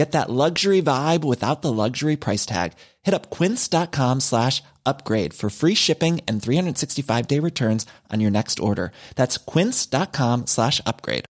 Get that luxury vibe without the luxury price tag. Hit up quince.com slash upgrade for free shipping and 365 day returns on your next order. That's quince.com slash upgrade.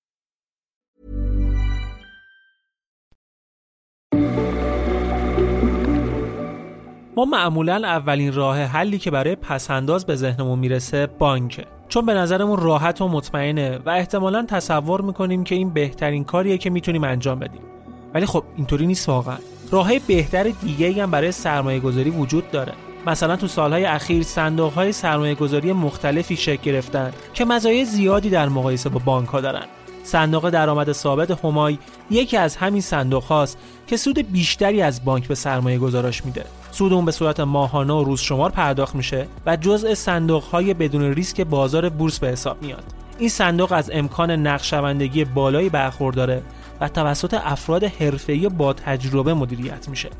ما معمولا اولین راه حلی که برای پسنداز به ذهنمون می‌رسه بانکه چون به نظرمون راحت و مطمئنه و احتمالا تصور می‌کنیم که این بهترین کاریه که می‌تونیم انجام بدیم ولی خب اینطوری نیست واقعا. راه بهتر دیگه هم برای سرمایه گذاری وجود داره. مثلا تو سالهای اخیر صندوق های سرمایه گذاری مختلفی شکل گرفتن که مزایای زیادی در مقایسه با بانک ها دارن. صندوق درآمد ثابت همای یکی از همین صندوق هاست که سود بیشتری از بانک به سرمایه گذاراش میده. سود اون به صورت ماهانه و روز شمار پرداخت میشه و جزء صندوق های بدون ریسک بازار بورس به حساب میاد. این صندوق از امکان نقشوندگی بالایی برخورداره و توسط افراد حرفه‌ای با تجربه مدیریت میشه.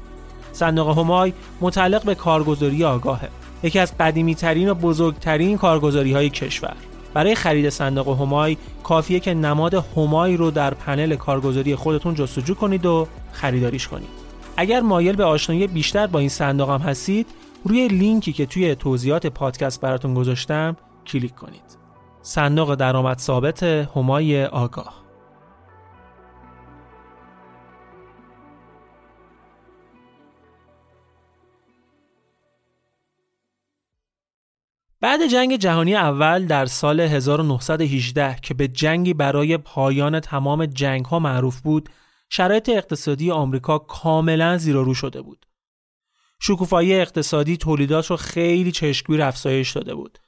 صندوق همای متعلق به کارگزاری آگاهه. یکی از قدیمی ترین و بزرگترین کارگزاری های کشور. برای خرید صندوق همای کافیه که نماد همای رو در پنل کارگزاری خودتون جستجو کنید و خریداریش کنید. اگر مایل به آشنایی بیشتر با این صندوق هم هستید روی لینکی که توی توضیحات پادکست براتون گذاشتم کلیک کنید. صندوق درآمد ثابت همای آگاه. بعد جنگ جهانی اول در سال 1918 که به جنگی برای پایان تمام جنگ ها معروف بود شرایط اقتصادی آمریکا کاملا زیر رو شده بود. شکوفایی اقتصادی تولیدات رو خیلی چشمگیر افزایش داده بود.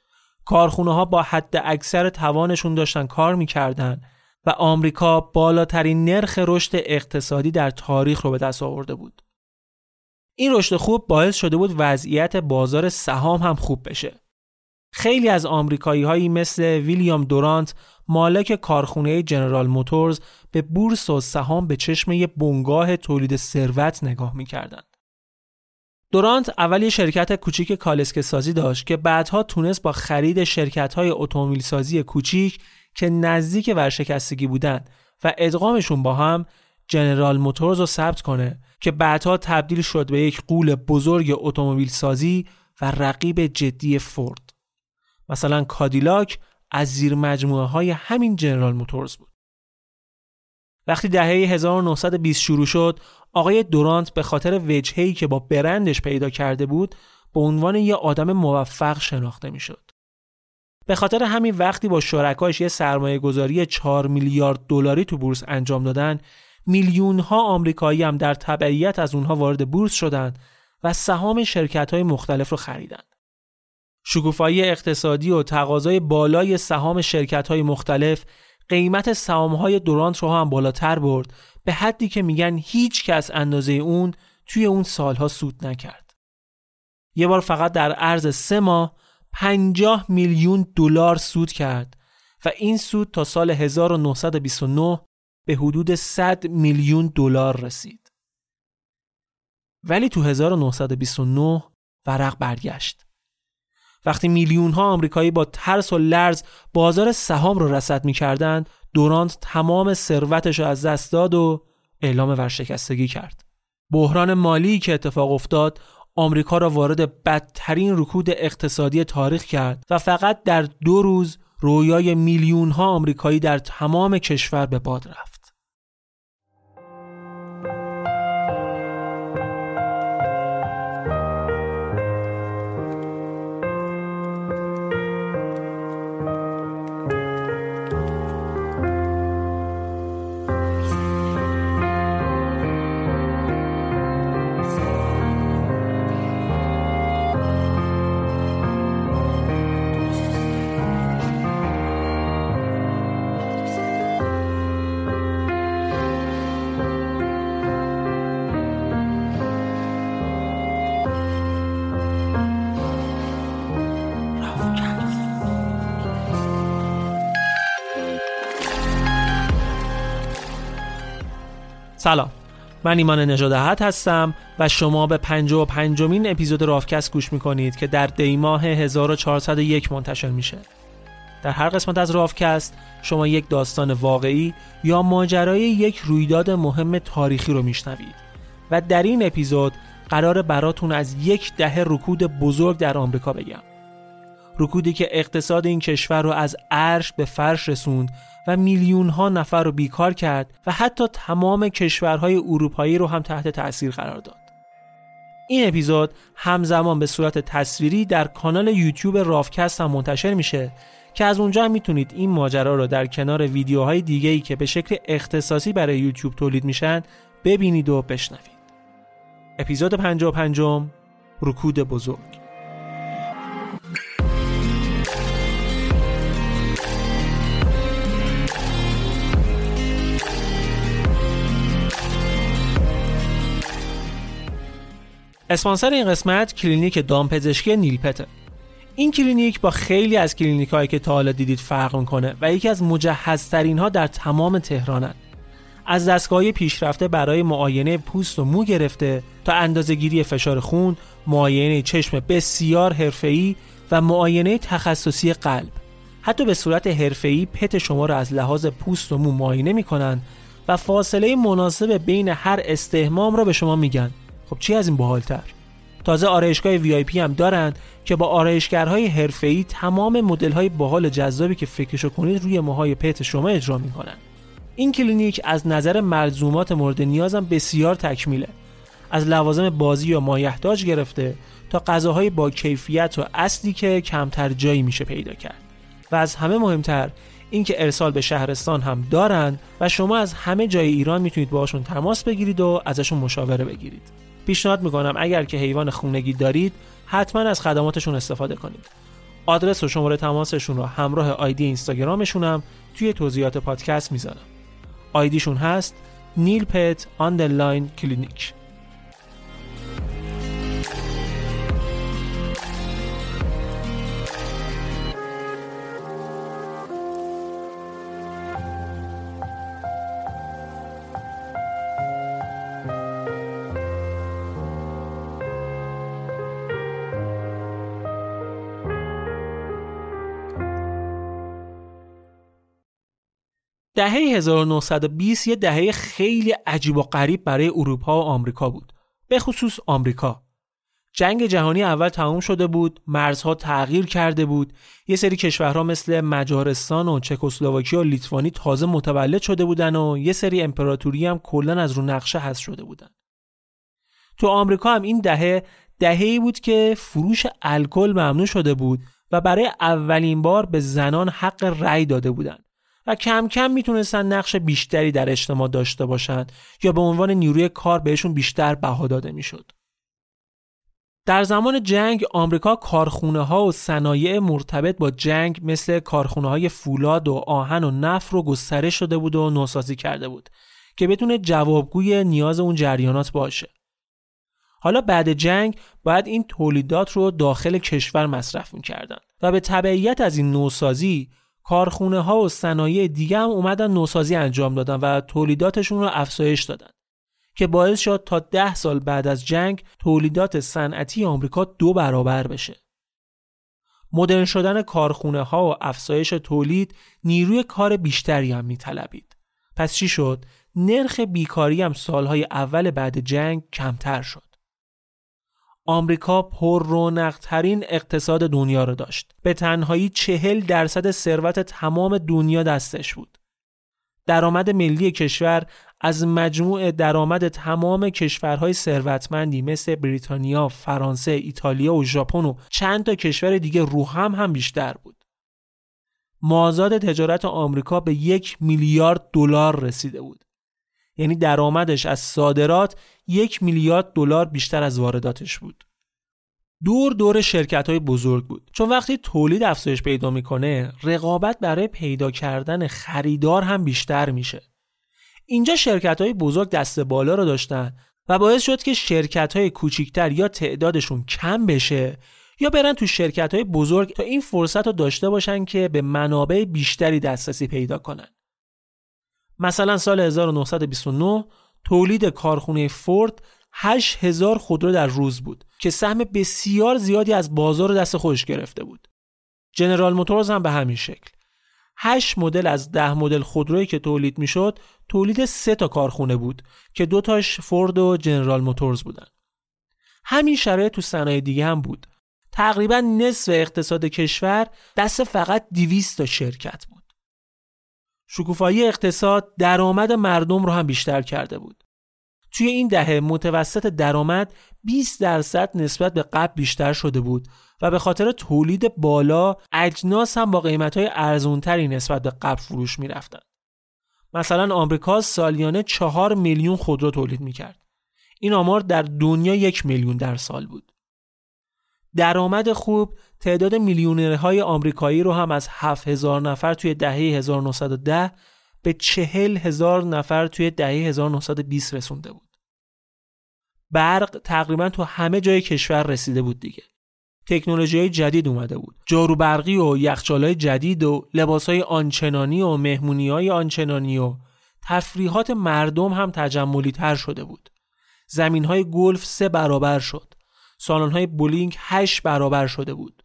کارخونه ها با حد اکثر توانشون داشتن کار می‌کردن و آمریکا بالاترین نرخ رشد اقتصادی در تاریخ رو به دست آورده بود. این رشد خوب باعث شده بود وضعیت بازار سهام هم خوب بشه. خیلی از آمریکایی هایی مثل ویلیام دورانت مالک کارخونه جنرال موتورز به بورس و سهام به چشم یه بنگاه تولید ثروت نگاه می‌کردند. دورانت اول یه شرکت کوچیک کالسکه سازی داشت که بعدها تونست با خرید شرکت های اتومبیل سازی کوچیک که نزدیک ورشکستگی بودند و ادغامشون با هم جنرال موتورز رو ثبت کنه که بعدها تبدیل شد به یک قول بزرگ اتومبیل سازی و رقیب جدی فورد. مثلا کادیلاک از زیر مجموعه های همین جنرال موتورز بود. وقتی دهه 1920 شروع شد، آقای دورانت به خاطر وجهه‌ای که با برندش پیدا کرده بود، به عنوان یه آدم موفق شناخته می‌شد. به خاطر همین وقتی با شرکاش یه سرمایه گذاری 4 میلیارد دلاری تو بورس انجام دادن، میلیون ها آمریکایی هم در تبعیت از اونها وارد بورس شدند و سهام شرکت های مختلف رو خریدند. شکوفایی اقتصادی و تقاضای بالای سهام شرکت های مختلف قیمت سهام های دورانت رو هم بالاتر برد به حدی که میگن هیچ کس اندازه اون توی اون سالها سود نکرد. یه بار فقط در عرض سه ماه 50 میلیون دلار سود کرد و این سود تا سال 1929 به حدود 100 میلیون دلار رسید. ولی تو 1929 ورق برگشت. وقتی میلیون ها آمریکایی با ترس و لرز بازار سهام رو رصد می‌کردند دورانت تمام ثروتش رو از دست داد و اعلام ورشکستگی کرد. بحران مالی که اتفاق افتاد آمریکا را وارد بدترین رکود اقتصادی تاریخ کرد و فقط در دو روز رویای میلیون ها آمریکایی در تمام کشور به باد رفت. سلام. من ایمان نژادهت هستم و شما به و پنجمین اپیزود رافکست گوش می‌کنید که در دیماه 1401 منتشر میشه. در هر قسمت از رافکست شما یک داستان واقعی یا ماجرای یک رویداد مهم تاریخی رو میشنوید و در این اپیزود قرار براتون از یک دهه رکود بزرگ در آمریکا بگم. رکودی که اقتصاد این کشور رو از عرش به فرش رسوند و میلیون ها نفر رو بیکار کرد و حتی تمام کشورهای اروپایی رو هم تحت تأثیر قرار داد. این اپیزود همزمان به صورت تصویری در کانال یوتیوب رافکست هم منتشر میشه که از اونجا هم می‌تونید این ماجرا رو در کنار ویدیوهای دیگه ای که به شکل اختصاصی برای یوتیوب تولید میشن ببینید و بشنوید. اپیزود 55 رکود بزرگ اسپانسر این قسمت کلینیک دامپزشکی نیل پته این کلینیک با خیلی از کلینیک هایی که تا حالا دیدید فرق می‌کنه و یکی از مجهزترین ها در تمام تهرانند از دستگاه پیشرفته برای معاینه پوست و مو گرفته تا اندازهگیری فشار خون، معاینه چشم بسیار حرفه‌ای و معاینه تخصصی قلب. حتی به صورت حرفه‌ای pet شما را از لحاظ پوست و مو معاینه می‌کنن و فاصله مناسب بین هر استهمام را به شما میگن. خب چی از این باحالتر؟ تازه آرایشگاه وی هم دارند که با آرایشگرهای حرفه‌ای تمام مدل‌های باحال جذابی که فکرشو کنید روی موهای پت شما اجرا می‌کنن. این کلینیک از نظر ملزومات مورد نیازم بسیار تکمیله. از لوازم بازی و مایحتاج گرفته تا غذاهای با کیفیت و اصلی که کمتر جایی میشه پیدا کرد. و از همه مهمتر اینکه ارسال به شهرستان هم دارند و شما از همه جای ایران می‌تونید باشون تماس بگیرید و ازشون مشاوره بگیرید. پیشنهاد می‌کنم اگر که حیوان خونگی دارید حتما از خدماتشون استفاده کنید. آدرس و شماره تماسشون رو همراه آیدی اینستاگرامشون توی توضیحات پادکست می‌ذارم. آیدیشون هست نیل پت underline clinic دهه 1920 یه دهه خیلی عجیب و غریب برای اروپا و آمریکا بود. به خصوص آمریکا. جنگ جهانی اول تمام شده بود مرزها تغییر کرده بود. یه سری کشورها مثل مجارستان و چکسلواکی و لیتوانی تازه متولد شده بودن و یه سری امپراتوری هم کلا از رو نقشه حذف شده بودن. تو آمریکا هم این دهه دهه‌ای بود که فروش الکل ممنوع شده بود و برای اولین بار به زنان حق رأی داده بودند و کم کم می‌تونستن نقش بیشتری در اجتماع داشته باشند یا به عنوان نیروی کار بهشون بیشتر بها داده می‌شد. در زمان جنگ آمریکا کارخونه ها و صنایع مرتبط با جنگ مثل کارخونه های فولاد و آهن و نفت رو گسترش شده بود و نوسازی کرده بود که بتونه جوابگوی نیاز اون جریانات باشه. حالا بعد جنگ باید این تولیدات رو داخل کشور مصرف می‌کردن و به تبعیت از این نوسازی کارخونه ها و صنایع دیگه هم اومدن نوسازی انجام دادن و تولیداتشون رو افزایش دادن که باعث شد تا ده سال بعد از جنگ تولیدات صنعتی آمریکا دو برابر بشه. مدرن شدن کارخونه ها و افزایش تولید نیروی کار بیشتری هم میطلبید. پس چی شد؟ نرخ بیکاری هم سالهای اول بعد جنگ کمتر شد. آمریکا پر رونق ترین اقتصاد دنیا رو داشت. به تنهایی چهل درصد ثروت تمام دنیا دستش بود. درآمد ملی کشور از مجموع درآمد تمام کشورهای ثروتمندی مثل بریتانیا، فرانسه، ایتالیا و ژاپن و چند تا کشور دیگه رو هم هم بیشتر بود. مازاد تجارت آمریکا به یک میلیارد دلار رسیده بود. یعنی درآمدش از صادرات یک میلیارد دلار بیشتر از وارداتش بود. دور دور شرکت های بزرگ بود. چون وقتی تولید افزایش پیدا می‌کنه رقابت برای پیدا کردن خریدار هم بیشتر میشه. اینجا شرکت های بزرگ دست بالا رو داشتن و باعث شد که شرکت های کوچیکتر یا تعدادشون کم بشه یا برن تو شرکت های بزرگ تا این فرصت رو داشته باشن که به منابع بیشتری دسترسی پیدا کنن. مثلا سال 1929 تولید کارخونه فورد 8000 خودرو در روز بود که سهم بسیار زیادی از بازار دست خودش گرفته بود. جنرال موتورز هم به همین شکل. 8 مدل از 10 مدل خودرویی که تولید می‌شد تولید سه تا کارخونه بود که دو تاش فورد و جنرال موتورز بودن. همین شرایط تو صنایع دیگه هم بود. تقریبا نصف اقتصاد کشور دست فقط 200 تا شرکت بود. شکوفایی اقتصاد درآمد مردم رو هم بیشتر کرده بود. توی این دهه متوسط درآمد 20 درصد نسبت به قبل بیشتر شده بود و به خاطر تولید بالا اجناس هم با قیمت ارزونتری نسبت به قبل فروش می رفتن. مثلا آمریکا سالیانه 4 میلیون خودرو تولید می کرد. این آمار در دنیا یک میلیون در سال بود. درآمد خوب تعداد میلیونرهای آمریکایی رو هم از 7000 نفر توی دهه 1910 به 40 هزار نفر توی دهه 1920 رسونده بود. برق تقریبا تو همه جای کشور رسیده بود دیگه. تکنولوژی های جدید اومده بود. جارو برقی و یخچال جدید و لباس های آنچنانی و مهمونی های آنچنانی و تفریحات مردم هم تجملی تر شده بود. زمین های گلف سه برابر شد. سالن های بولینگ هشت برابر شده بود.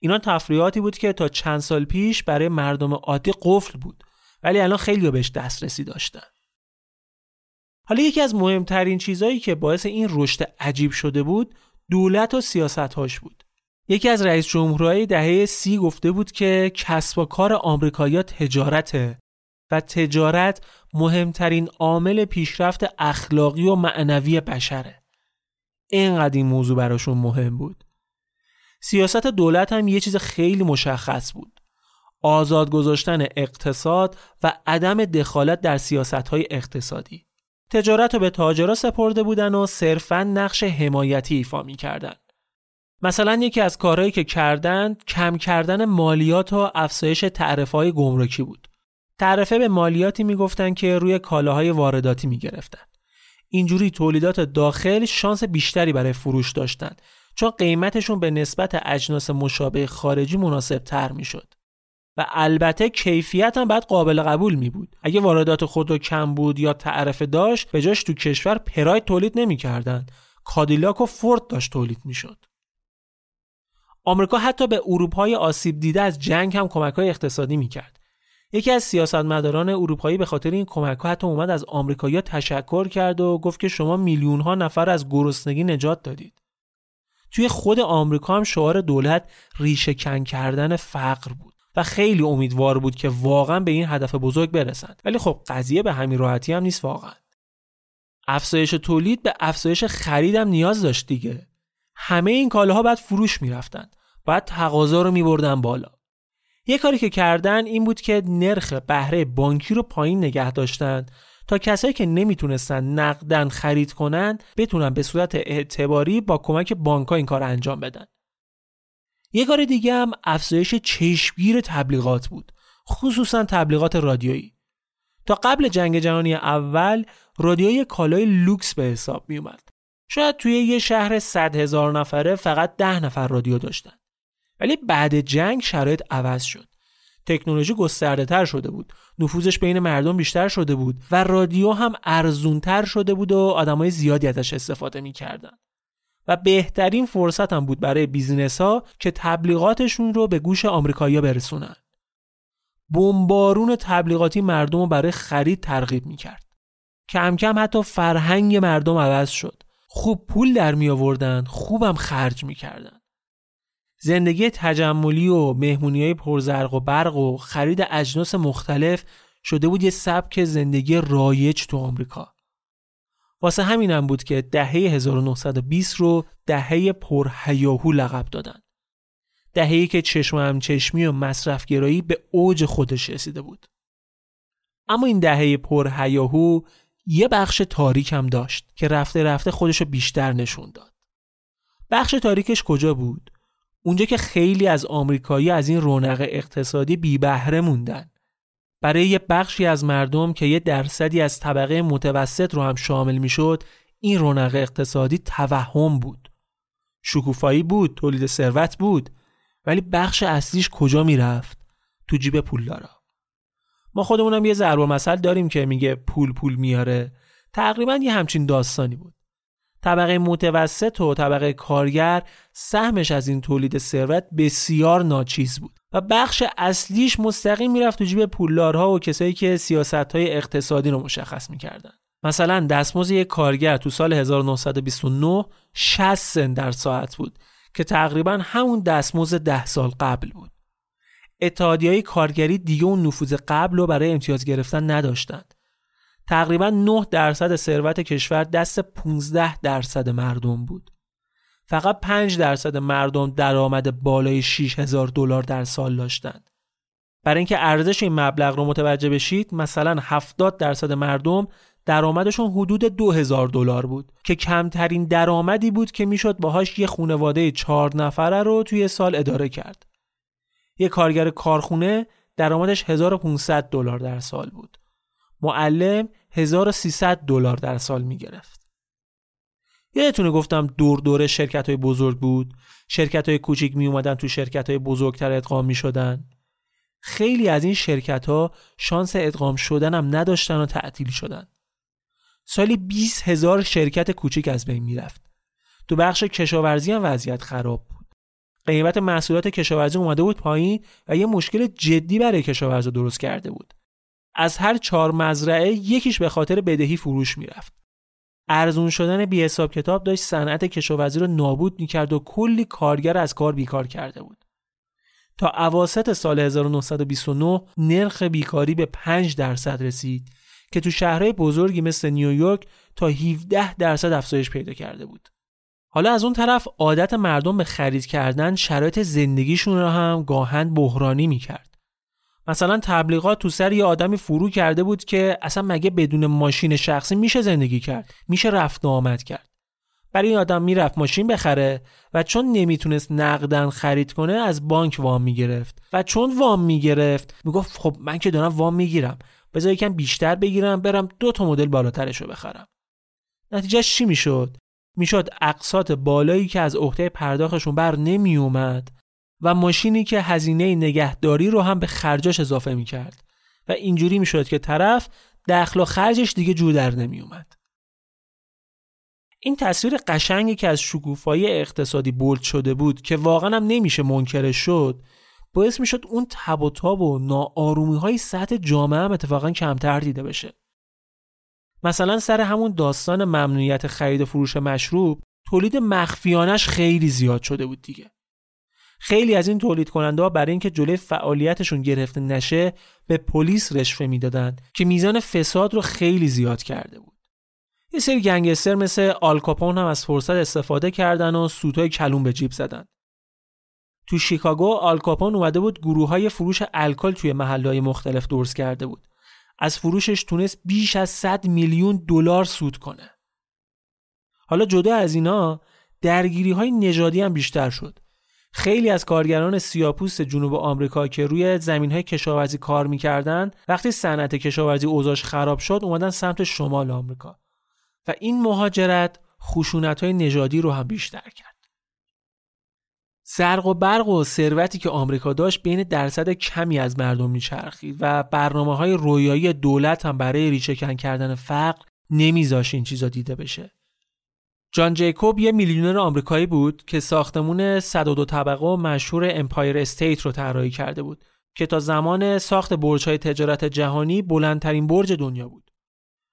اینا تفریحاتی بود که تا چند سال پیش برای مردم عادی قفل بود ولی الان خیلی بهش دسترسی داشتن. حالا یکی از مهمترین چیزهایی که باعث این رشد عجیب شده بود دولت و سیاستهاش بود. یکی از رئیس جمهورهای دهه سی گفته بود که کسب و کار آمریکایی‌ها تجارته و تجارت مهمترین عامل پیشرفت اخلاقی و معنوی بشره. اینقدر این موضوع براشون مهم بود. سیاست دولت هم یه چیز خیلی مشخص بود. آزاد گذاشتن اقتصاد و عدم دخالت در سیاستهای اقتصادی. تجارت رو به تاجرا سپرده بودن و صرفا نقش حمایتی ایفا کردن. مثلا یکی از کارهایی که کردند کم کردن مالیات و افزایش تعرفه های گمرکی بود. تعرفه به مالیاتی می‌گفتن که روی کالاهای وارداتی می‌گرفتن. اینجوری تولیدات داخل شانس بیشتری برای فروش داشتند چون قیمتشون به نسبت اجناس مشابه خارجی مناسب تر می‌شد. و البته کیفیت هم باید قابل قبول می بود اگه واردات خودرو کم بود یا تعرفه داشت به جاش تو کشور پراید تولید نمی‌کردند کادیلاک و فورد داشت تولید می‌شد. آمریکا حتی به اروپای آسیب دیده از جنگ هم کمک های اقتصادی می‌کرد. یکی از سیاستمداران اروپایی به خاطر این کمک ها حتی اومد از آمریکایی‌ها تشکر کرد و گفت که شما میلیون ها نفر از گرسنگی نجات دادید. توی خود آمریکا هم شعار دولت ریشه کن کردن فقر بود و خیلی امیدوار بود که واقعا به این هدف بزرگ برسند. ولی خب قضیه به همین راحتی هم نیست واقعا. افزایش تولید به افزایش خریدم نیاز داشت دیگه. همه این کالاها بعد فروش می‌رفتند. بعد تقاضا رو میبردن بالا. یه کاری که کردن این بود که نرخ بهره بانکی رو پایین نگه داشتند تا کسایی که نمی‌تونستن نقدن خرید کنند بتونن به صورت اعتباری با کمک بانک این کار انجام بدن. یه کار دیگه هم افزایش چشمگیر تبلیغات بود خصوصا تبلیغات رادیویی. تا قبل جنگ جهانی اول رادیوی کالای لوکس به حساب می اومد شاید توی یه شهر صد هزار نفره فقط ده نفر رادیو داشتن. ولی بعد جنگ شرایط عوض شد تکنولوژی گسترده تر شده بود نفوذش بین مردم بیشتر شده بود و رادیو هم ارزونتر شده بود و آدمای زیادی ازش استفاده می‌کردن و بهترین فرصت هم بود برای بیزینس ها که تبلیغاتشون رو به گوش آمریکایی‌ها برسونن. بمبارون تبلیغاتی مردم رو برای خرید ترغیب می‌کرد. کم کم حتی فرهنگ مردم عوض شد. خوب پول در می آوردن، خوبم خرج می‌کردن. زندگی تجملی و مهمونی های پرزرق و برق و خرید اجناس مختلف شده بود یه سبک زندگی رایج تو آمریکا. واسه همینم بود که دهه 1920 رو دهه پرهیاهو لقب دادن. دهه‌ای که چشم هم چشمی و مصرفگرایی به اوج خودش رسیده بود. اما این دهه پرهیاهو یه بخش تاریک هم داشت که رفته رفته خودش رو بیشتر نشون داد. بخش تاریکش کجا بود؟ اونجا که خیلی از آمریکایی از این رونق اقتصادی بی بهره موندن. برای یه بخشی از مردم که یه درصدی از طبقه متوسط رو هم شامل می‌شد این رونق اقتصادی توهم بود. شکوفایی بود تولید ثروت بود ولی بخش اصلیش کجا می‌رفت؟ تو جیب پولدارا. ما خودمونم یه ضرب مثل داریم که میگه پول پول میاره. تقریبا یه همچین داستانی بود. طبقه متوسط و طبقه کارگر سهمش از این تولید ثروت بسیار ناچیز بود و بخش اصلیش مستقیم می‌رفت تو جیب پولدارها و کسایی که سیاست های اقتصادی رو مشخص می‌کردن مثلا دستمزد یک کارگر تو سال 1929 60 سنت در ساعت بود که تقریبا همون دستمزد ده سال قبل بود. اتحادی های کارگری دیگه اون نفوذ قبل رو برای امتیاز گرفتن نداشتند. تقریبا 9 درصد ثروت کشور دست 15 درصد مردم بود فقط 5 درصد مردم درآمد بالای 6000 دلار در سال داشتند. برای اینکه ارزش این مبلغ رو متوجه بشید مثلا 70 درصد مردم درآمدشون حدود 2000 دلار بود که کمترین درآمدی بود که می‌شد باهاش یه خانواده چهار نفره رو توی سال اداره کرد. یه کارگر کارخونه درآمدش 1500 دلار در سال بود. معلم 1300 دلار در سال می‌گرفت. یادتونه گفتم دور دوره شرکت های بزرگ بود؟ شرکت های کوچیک می اومدن تو شرکت های بزرگتر ادغام می شدن؟ خیلی از این شرکت ها شانس ادغام شدن هم نداشتن و تعطیل شدن. سالی 20 هزار شرکت کوچیک از بین می‌رفت تو بخش کشاورزی هم وضعیت خراب بود. قیمت محصولات کشاورزی اومده بود پایین و یه مشکل جدی برای کشاورزا درست کرده بود. از هر چهار مزرعه یکیش به خاطر بدهی فروش می‌رفت ارزون شدن بی حساب کتاب داشت صنعت کشاورزی رو نابود می‌کرد و کلی کارگر از کار بیکار کرده بود. تا اواسط سال 1929 نرخ بیکاری به 5 درصد رسید که تو شهرهای بزرگی مثل نیویورک تا 17 درصد افزایش پیدا کرده بود. حالا از اون طرف عادت مردم به خرید کردن شرایط زندگیشون رو هم گاهن بحرانی می‌کرد. مثلا تبلیغات تو سر یه آدمی فرو کرده بود که اصلا مگه بدون ماشین شخصی میشه زندگی کرد؟ میشه رفت و آمد کرد. برای این آدم می‌رفت ماشین بخره و چون نمی‌تونست نقدن خرید کنه از بانک وام می‌گرفت. و چون وام می‌گرفت می‌گفت خب من که دارم وام می‌گیرم. بذار یکم بیشتر بگیرم برم دو تا مدل بالاترش رو بخرم. نتیجه چی می‌شد؟ می‌شد اقساط بالایی که از عهده پرداختشون بر نمیومد و ماشینی که هزینه نگهداری رو هم به خرجاش اضافه می کرد و اینجوری می شد که طرف دخل و خرجش دیگه جو در نمی اومد. این تصویر قشنگی که از شکوفایی اقتصادی بولد شده بود که واقعا هم نمیشه منکرش شد باعث می شد اون تب و تاب و ناآرومی های سطح جامعه هم اتفاقا کمتر دیده بشه. مثلا سر همون داستان ممنوعیت خرید و فروش مشروب تولید مخفیانش خیلی زیاد شده بود دیگه. خیلی از این تولید کننده ها برای اینکه جلوی فعالیتشون گرفته نشه به پلیس رشوه می‌دادند که میزان فساد رو خیلی زیاد کرده بود. یه سری گنگستر مثل آلکاپون هم از فرصت استفاده کردن و سوتای کلون به جیب زدن. تو شیکاگو آلکاپون اومده بود گروه های فروش الکل توی محلهای مختلف درست کرده بود. از فروشش تونست بیش از 100 میلیون دلار سود کنه. حالا جدا از اینا درگیری های نژادی هم بیشتر شد. خیلی از کارگران سیاپوست جنوب آمریکا که روی زمین های کشاورزی کار می‌کردن وقتی صنعت کشاورزی اوضاعش خراب شد اومدن سمت شمال آمریکا. و این مهاجرت خشونت های نژادی رو هم بیشتر کرد. زرق و برق و ثروتی که آمریکا داشت بین درصد کمی از مردم میچرخید و برنامه های رویایی دولت هم برای ریشه‌کن کردن فقر نمی‌ذاشت این چیزا دیده بشه. جان جیکوب یه میلیونر آمریکایی بود که ساختمون 102 طبقه و مشهور امپایر استیت رو طراحی کرده بود که تا زمان ساخت برج‌های تجارت جهانی بلندترین برج دنیا بود.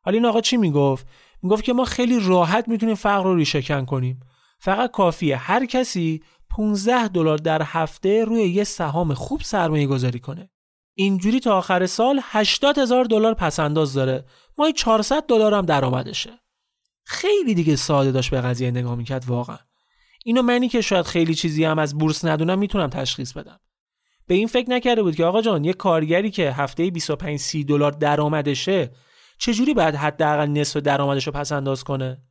حالا این آقا چی می‌گفت؟ می‌گفت که ما خیلی راحت می‌تونیم فقر رو ریشه کنیم. فقط کافیه هر کسی 15 دلار در هفته روی یه سهام خوب سرمایه گذاری کنه. اینجوری تا آخر سال 80 هزار دلار پسنداز داره. ما 400 دلار هم درآمدشه. خیلی دیگه ساده داشت به قضیه نگاه می‌کرد واقعا. اینو منی که شاید خیلی چیزی هم از بورس ندونم می‌تونم تشخیص بدم. به این فکر نکرده بود که آقا جان یه کارگری که هفته 25 30 دلار درآمدشه چجوری باید حداقل نصف درآمدش رو پس انداز کنه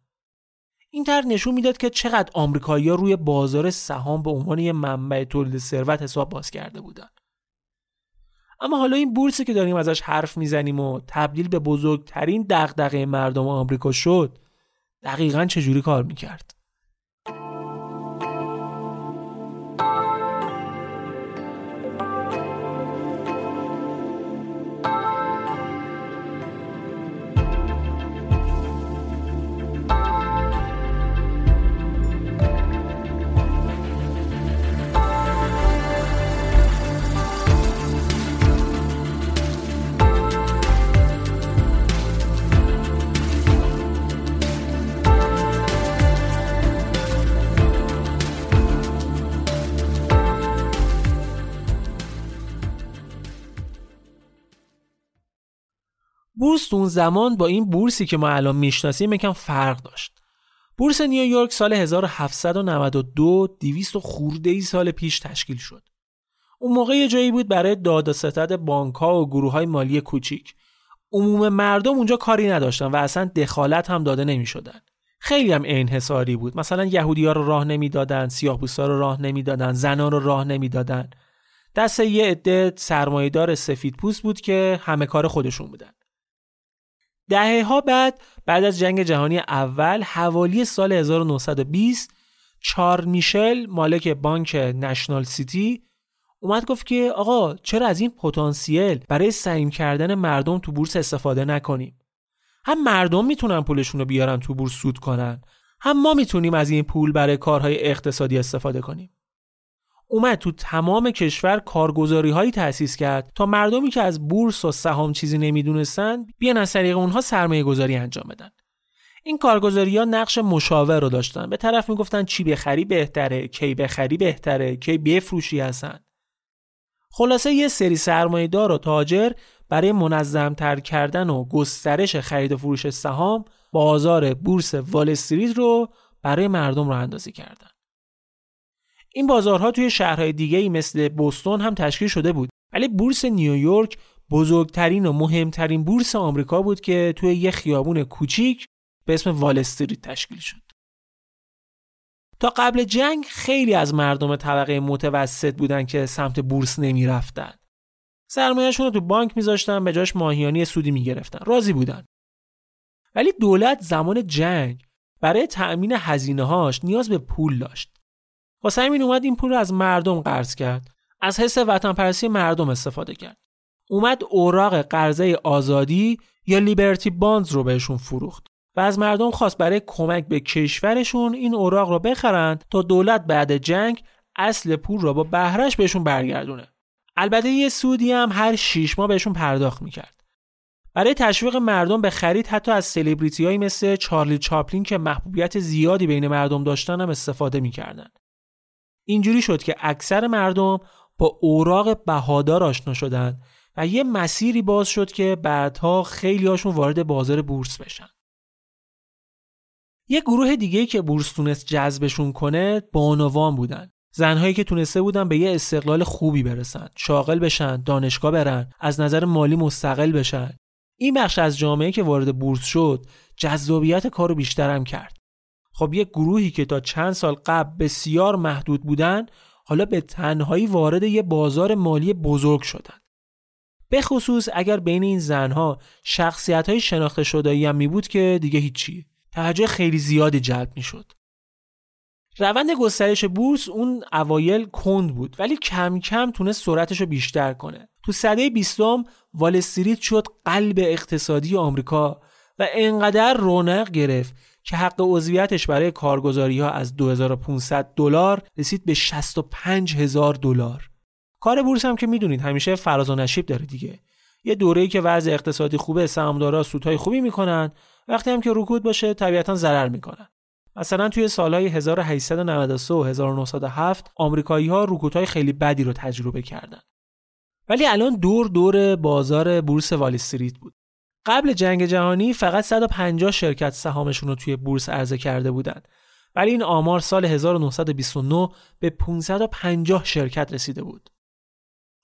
این طرح نشون می‌داد که چقدر آمریکایی‌ها روی بازار سهام به عنوان یه منبع تولید ثروت حساب باز کرده بودن اما حالا این بورسی که داریم ازش حرف می‌زنیم و تبدیل به بزرگترین دغدغه مردم آمریکا شد دقیقا چجوری کار می‌کرد؟ بورس اون زمان با این بورسی که ما الان می‌شناسیم یکم فرق داشت. بورس نیویورک سال 1792 200 خورده ای سال پیش تشکیل شد. اون موقع یه جایی بود برای داد و ستد بانکها و گروه های مالی کوچیک. عموم مردم اونجا کاری نداشتن و اصلا دخالت هم داده نمی شدن. خیلی هم انحصاری بود. مثلا یهودی ها رو راه نمی‌دادن، سیاه رو راه نمی‌دادن، زنان رو راه نمی‌دادن. دست یه عده سرمایهدار سفید پوست بود که همه کار خودشون بودن. دهه ها بعد بعد از جنگ جهانی اول حوالی سال 1920 چار میشل مالک بانک نشنال سیتی اومد گفت که آقا چرا از این پتانسیل برای سعیم کردن مردم تو بورس استفاده نکنیم؟ هم مردم می‌تونن پولشون رو بیارن تو بورس سود کنن هم ما می‌تونیم از این پول برای کارهای اقتصادی استفاده کنیم. اومد تو تمام کشور کارگزاری هایی تأسیس کرد تا مردمی که از بورس و سهام چیزی نمی‌دونستن بیان از طریق اونها سرمایه گذاری انجام بدن. این کارگزاری ها نقش مشاور رو داشتن. به طرف می‌گفتن چی بخری بهتره کی بخری بهتره کی بفروشی هستن خلاصه یه سری سرمایه دار و تاجر برای منظم تر کردن و گسترش خرید و فروش سهام بازار بورس وال استریت رو برای مردم راه اندازی کردن. این بازارها توی شهرهای دیگه ای مثل بوستون هم تشکیل شده بود ولی بورس نیویورک بزرگترین و مهمترین بورس آمریکا بود که توی یه خیابون کوچیک به اسم وال تشکیل شد. تا قبل جنگ خیلی از مردم طبقه متوسط بودن که سمت بورس نمی رفتن. سرمایهشون رو تو بانک میذاشتن به جاش ماهیانی سودی می‌گرفتن. راضی بودن. ولی دولت زمان جنگ برای تأمین هزینه نیاز به پول داشت. واسه همین اومد این پول رو از مردم قرض کرد. از حس وطن پرستی مردم استفاده کرد. اومد اوراق قرضه آزادی یا لیبرتی باندز رو بهشون فروخت و از مردم خواست برای کمک به کشورشون این اوراق رو بخرند تا دولت بعد جنگ اصل پول رو با بهرش بهشون برگردونه. البته یه سودی هم هر شیش ماه بهشون پرداخت می‌کرد. برای تشویق مردم به خرید حتی از سلبریتی مثل چارلی چاپلین که محبوبیت زیادی بین مردم داشتن هم استفاده می‌کردن. اینجوری شد که اکثر مردم با اوراق بهادار آشنا شدند و یه مسیری باز شد که بعدها خیلی هاشون وارد بازار بورس بشن. یه گروه دیگه که بورس تونست جذبشون کنه بانوان بودن. زنهایی که تونسته بودن به یه استقلال خوبی برسن، شاغل بشن، دانشگاه برن، از نظر مالی مستقل بشن. این بخش از جامعه که وارد بورس شد، جذابیت کارو بیشترم کرد. خب یک گروهی که تا چند سال قبل بسیار محدود بودن حالا به تنهایی وارد یه بازار مالی بزرگ شدن. به خصوص اگر بین این زنها شخصیت های شناخته شدهی هم می بود که دیگه هیچی. توجه خیلی زیادی جلب می شد روند گسترش بورس اون اوایل کند بود ولی کم کم تونست سرعتش رو بیشتر کنه. تو سده بیستم وال استریت شد قلب اقتصادی آمریکا و انقدر رونق گرفت که حق عضویتش برای کارگزاری ها از 2500 دلار رسید به 65000 دلار. کار بورس هم که می‌دونید همیشه فراز و نشیب داره دیگه. یه دوره‌ای که وضع اقتصادی خوبه سهامدارا سودهای خوبی می‌کنن وقتی هم که رکود باشه طبیعتا ضرر می‌کنن. مثلا توی سالهای 1893 و 1907 آمریکایی ها رکودهای خیلی بدی رو تجربه کردن. ولی الان دور دور بازار بورس وال استریت بود. قبل جنگ جهانی فقط 150 شرکت سهامشون رو توی بورس عرضه کرده بودند. ولی این آمار سال 1929 به 550 شرکت رسیده بود.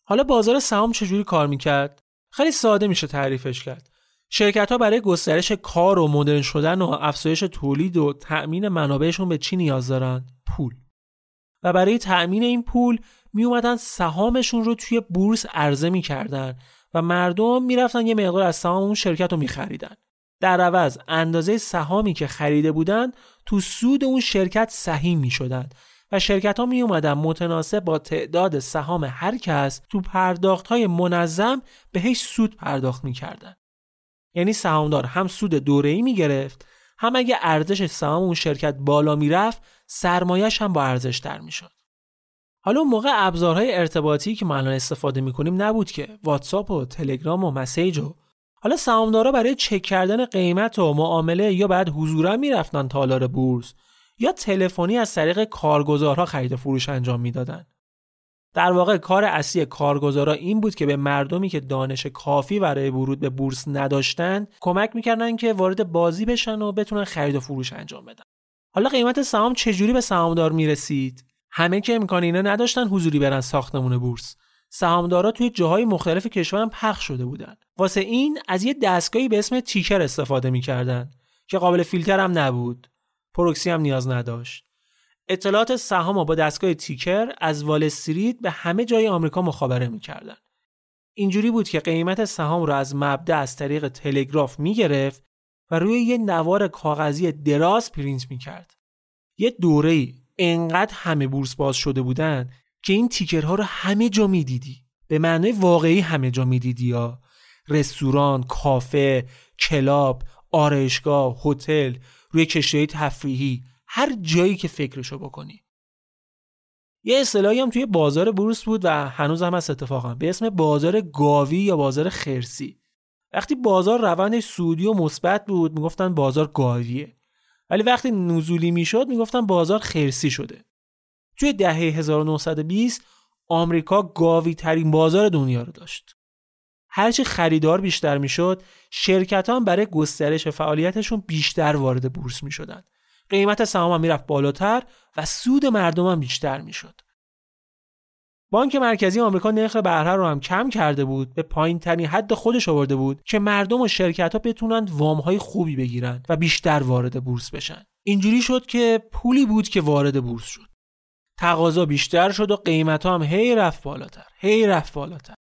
حالا بازار سهام چجوری کار می‌کرد؟ خیلی ساده میشه تعریفش کرد. شرکت ها برای گسترش کار و مدرن شدن و افزایش تولید و تأمین منابعشون به چی نیاز دارن؟ پول. و برای تأمین این پول می اومدن سهامشون رو توی بورس عرضه می‌کردن و مردم می‌رفتن یه مقدار از سهام اون شرکت رو میخریدن. در عوض اندازه سهامی که خریده بودن تو سود اون شرکت سهیم می شدن و شرکت ها می اومدن متناسب با تعداد سهام هر کس تو پرداخت های منظم بهش سود پرداخت می کردن. یعنی سهامدار هم سود دوره ای می گرفت هم اگه ارزش سهام اون شرکت بالا می‌رفت سرمایش هم با ارزش تر می شد. حالا اون موقع ابزارهای ارتباطی که ما الان استفاده می‌کنیم نبود که واتساپ و تلگرام و مسیج و حالا سهامدارا برای چک کردن قیمت و معامله یا بعد حضورا می‌رفتن تالار بورس یا تلفنی از طریق کارگزارها خرید و فروش انجام می‌دادن. در واقع کار اصلی کارگزارا این بود که به مردمی که دانش کافی برای ورود به بورس نداشتند کمک می‌کردن که وارد بازی بشن و بتونن خرید و فروش انجام بدن. حالا قیمت سهام چجوری به سهامدار می‌رسید؟ همه که امکان اینا نداشتن حضوری برن ساختمون بورس. سهامدارا توی جاهای مختلف کشورم پخش شده بودن. واسه این از یه دستگاهی به اسم تیکر استفاده می‌کردن که قابل فیلتر هم نبود. پروکسی هم نیاز نداشت. اطلاعات سهام با دستگاه تیکر از وال استریت به همه جای آمریکا مخابره می‌کردن. اینجوری بود که قیمت سهام رو از مبدا از طریق تلگراف می‌گرفت و روی یه نوار کاغذی دراز پرینت می‌کرد. یه دوره انقدر همه بورس باز شده بودن که این ticker ها رو همه جا می‌دیدی. به معنای واقعی همه جا می‌دیدی یا. رستوران، کافه، کلاب، آرایشگاه، هتل، روی کشتی تفریحی هر جایی که فکرشو بکنی. یه اصطلاحی هم توی بازار بورس بود و هنوز هم هست اتفاقا. به اسم بازار گاوی یا بازار خرسی. وقتی بازار روندش سودی و مثبت بود می‌گفتن بازار گاویه. ولی وقتی نزولی می‌شد می‌گفتن بازار خرسی شده توی دهه 1920 آمریکا گاوی ترین بازار دنیا رو داشت هرچی خریدار بیشتر می‌شد شرکت هم برای گسترش فعالیتشون بیشتر وارد بورس می شدن. قیمت سهام هم می‌رفت بالاتر و سود مردم هم بیشتر می‌شد. بانک مرکزی آمریکا نرخ بهره رو هم کم کرده بود به پایین ترین حد خودش آورده بود که مردم و شرکت ها بتونن وام های خوبی بگیرن و بیشتر وارد بورس بشن. اینجوری شد که پولی بود که وارد بورس شد. تقاضا بیشتر شد و قیمت ها هم هی رفت بالاتر هی رفت بالاتر.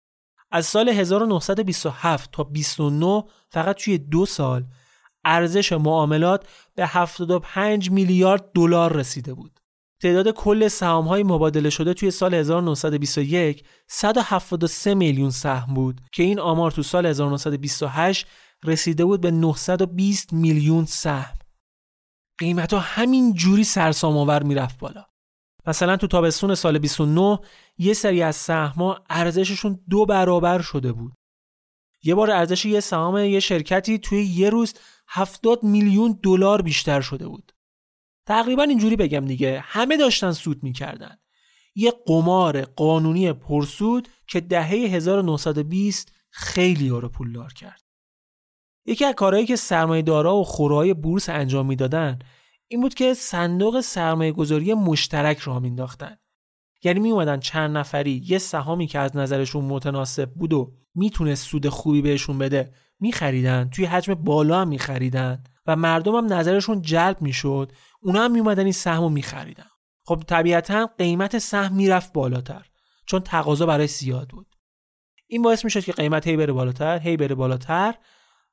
از سال 1927 تا 29 فقط توی دو سال ارزش معاملات به 75 میلیارد دلار رسیده بود. تعداد کل سهام های مبادله شده توی سال 1921 173 میلیون سهم بود که این آمار تو سال 1928 رسیده بود به 920 میلیون سهم. قیمت ها همین جوری سرسام آور می‌رفت بالا. مثلا تو تابستون سال 29 یه سری از سهم‌ها ارزششون دو برابر شده بود. یه بار ارزش یه سهام یه شرکتی توی یه روز 70 میلیون دلار بیشتر شده بود. تقریبا اینجوری بگم دیگه همه داشتن سود می‌کردن. یه قمار قانونی پرسود که دهه 1920 خیلی رو پولدار کرد. یکی از کارهایی که سرمایه‌دارا و خورهای بورس انجام می‌دادن این بود که صندوق سرمایه گذاری مشترک را مینداختن یعنی می اومدن چند نفری یه سهامی که از نظرشون متناسب بود و می‌تونست سود خوبی بهشون بده میخریدن توی حجم بالا هم میخریدن و مردم هم نظرشون جلب می‌شد اونا هم میومدن این سهم رو میخریدن. خب طبیعتا قیمت سهم می‌رفت بالاتر چون تقاضا برای زیاد بود. این باعث می‌شد که قیمت هی بره بالاتر هی بره بالاتر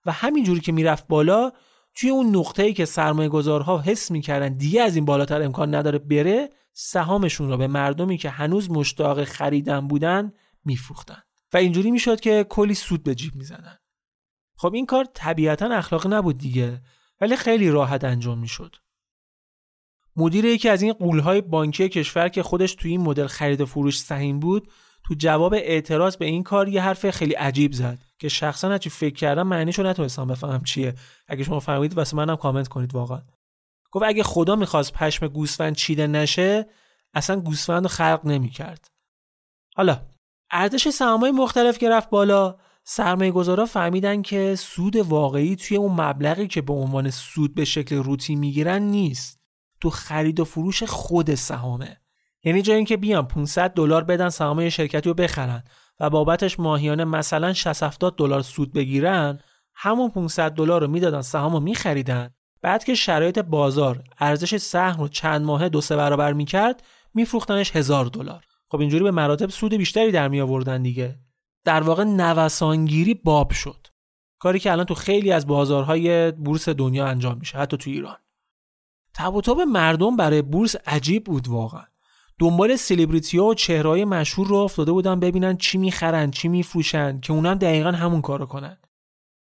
و همینجوری که می‌رفت بالا توی اون نقطه‌ای که سرمایه گذارها حس می‌کردن دیگه از این بالاتر امکان نداره بره سهامشون رو به مردمی که هنوز مشتاق خریدن بودن میفروختن. و اینجوری می‌شد که کلی سود به جیب می‌زدن. خب این کار طبیعتا اخلاقی نبود دیگه ولی خیلی راحت انجام می‌شد. مدیر یکی از این قولهای بانکی کشور که خودش توی این مدل خرید فروش سهیم بود تو جواب اعتراض به این کار یه حرف خیلی عجیب زد که شخصا هرچی فکر کردم معنیشو نتونستم بفهمم چیه. اگه شما فهمید واسه منم کامنت کنید واقعا. گفت اگه خدا می‌خواست پشم گوسفند چیده نشه اصلا گوسفند رو خلق نمی‌کرد. حالا ارزش سهامای مختلف که رفت بالا سرمایه گذارا فهمیدن که سود واقعی توی اون مبلغی که به عنوان سود به شکل روتی می‌گیرن نیست. تو خرید و فروش خود سهامه. یعنی جای اینکه بیان 500 دلار بدن سهام شرکتی رو بخرن و بابتش ماهیانه مثلا 60 70 دلار سود بگیرن همون 500 دلار رو می‌دادن سهام رو میخریدن. بعد که شرایط بازار ارزش سهم رو چند ماهه دو سه برابر می‌کرد میفروختنش هزار دلار. خب اینجوری به مراتب سود بیشتری در می آوردن دیگه. در واقع نوسانگیری باب شد. کاری که الان تو خیلی از بازارهای بورس دنیا انجام میشه حتی تو ایران. تب و مردم برای بورس عجیب بود واقعا. دنبال سلبریتی ها و چهرهای مشهور رو افتاده بودن ببینن چی می‌خرن چی میفروشن که اونم دقیقا همون کارو کنن.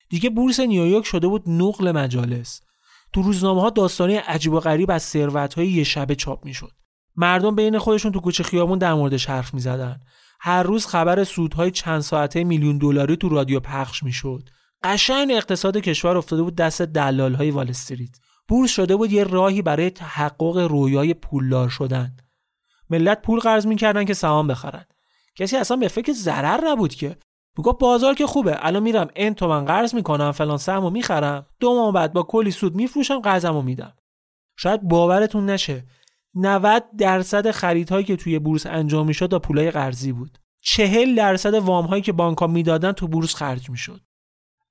دیگه بورس نیویورک شده بود نقل مجالس. تو روزنامه ها داستانی عجیب و غریب از ثروت های یه شبه چاپ می‌شد. مردم بین خودشون تو کوچه خیابون در موردش حرف می‌زدن. هر روز خبر سودهای چند ساعته میلیون دلاری تو رادیو پخش می‌شد. قشنگ اقتصاد کشور افتاده بود دست دلال های وال استریت. بورس شده بود یه راهی برای تحقق رویای پولدار شدن. ملت پول قرض می‌کردن که سهام بخرن. کسی اصلا به فکر ضرر نبود که. می‌گفت بازار که خوبه الان میرم ان تومن قرض می‌کنم فلان سهمو می‌خرم. دو ماه بعد با کلی سود میفروشم قرضمو میدم. شاید باورتون نشه. 90 درصد خریدهایی که توی بورس انجام می‌شد با پولای قرضی بود. 40 درصد وام هایی که بانک ها می‌دادن تو بورس خرج می‌شد.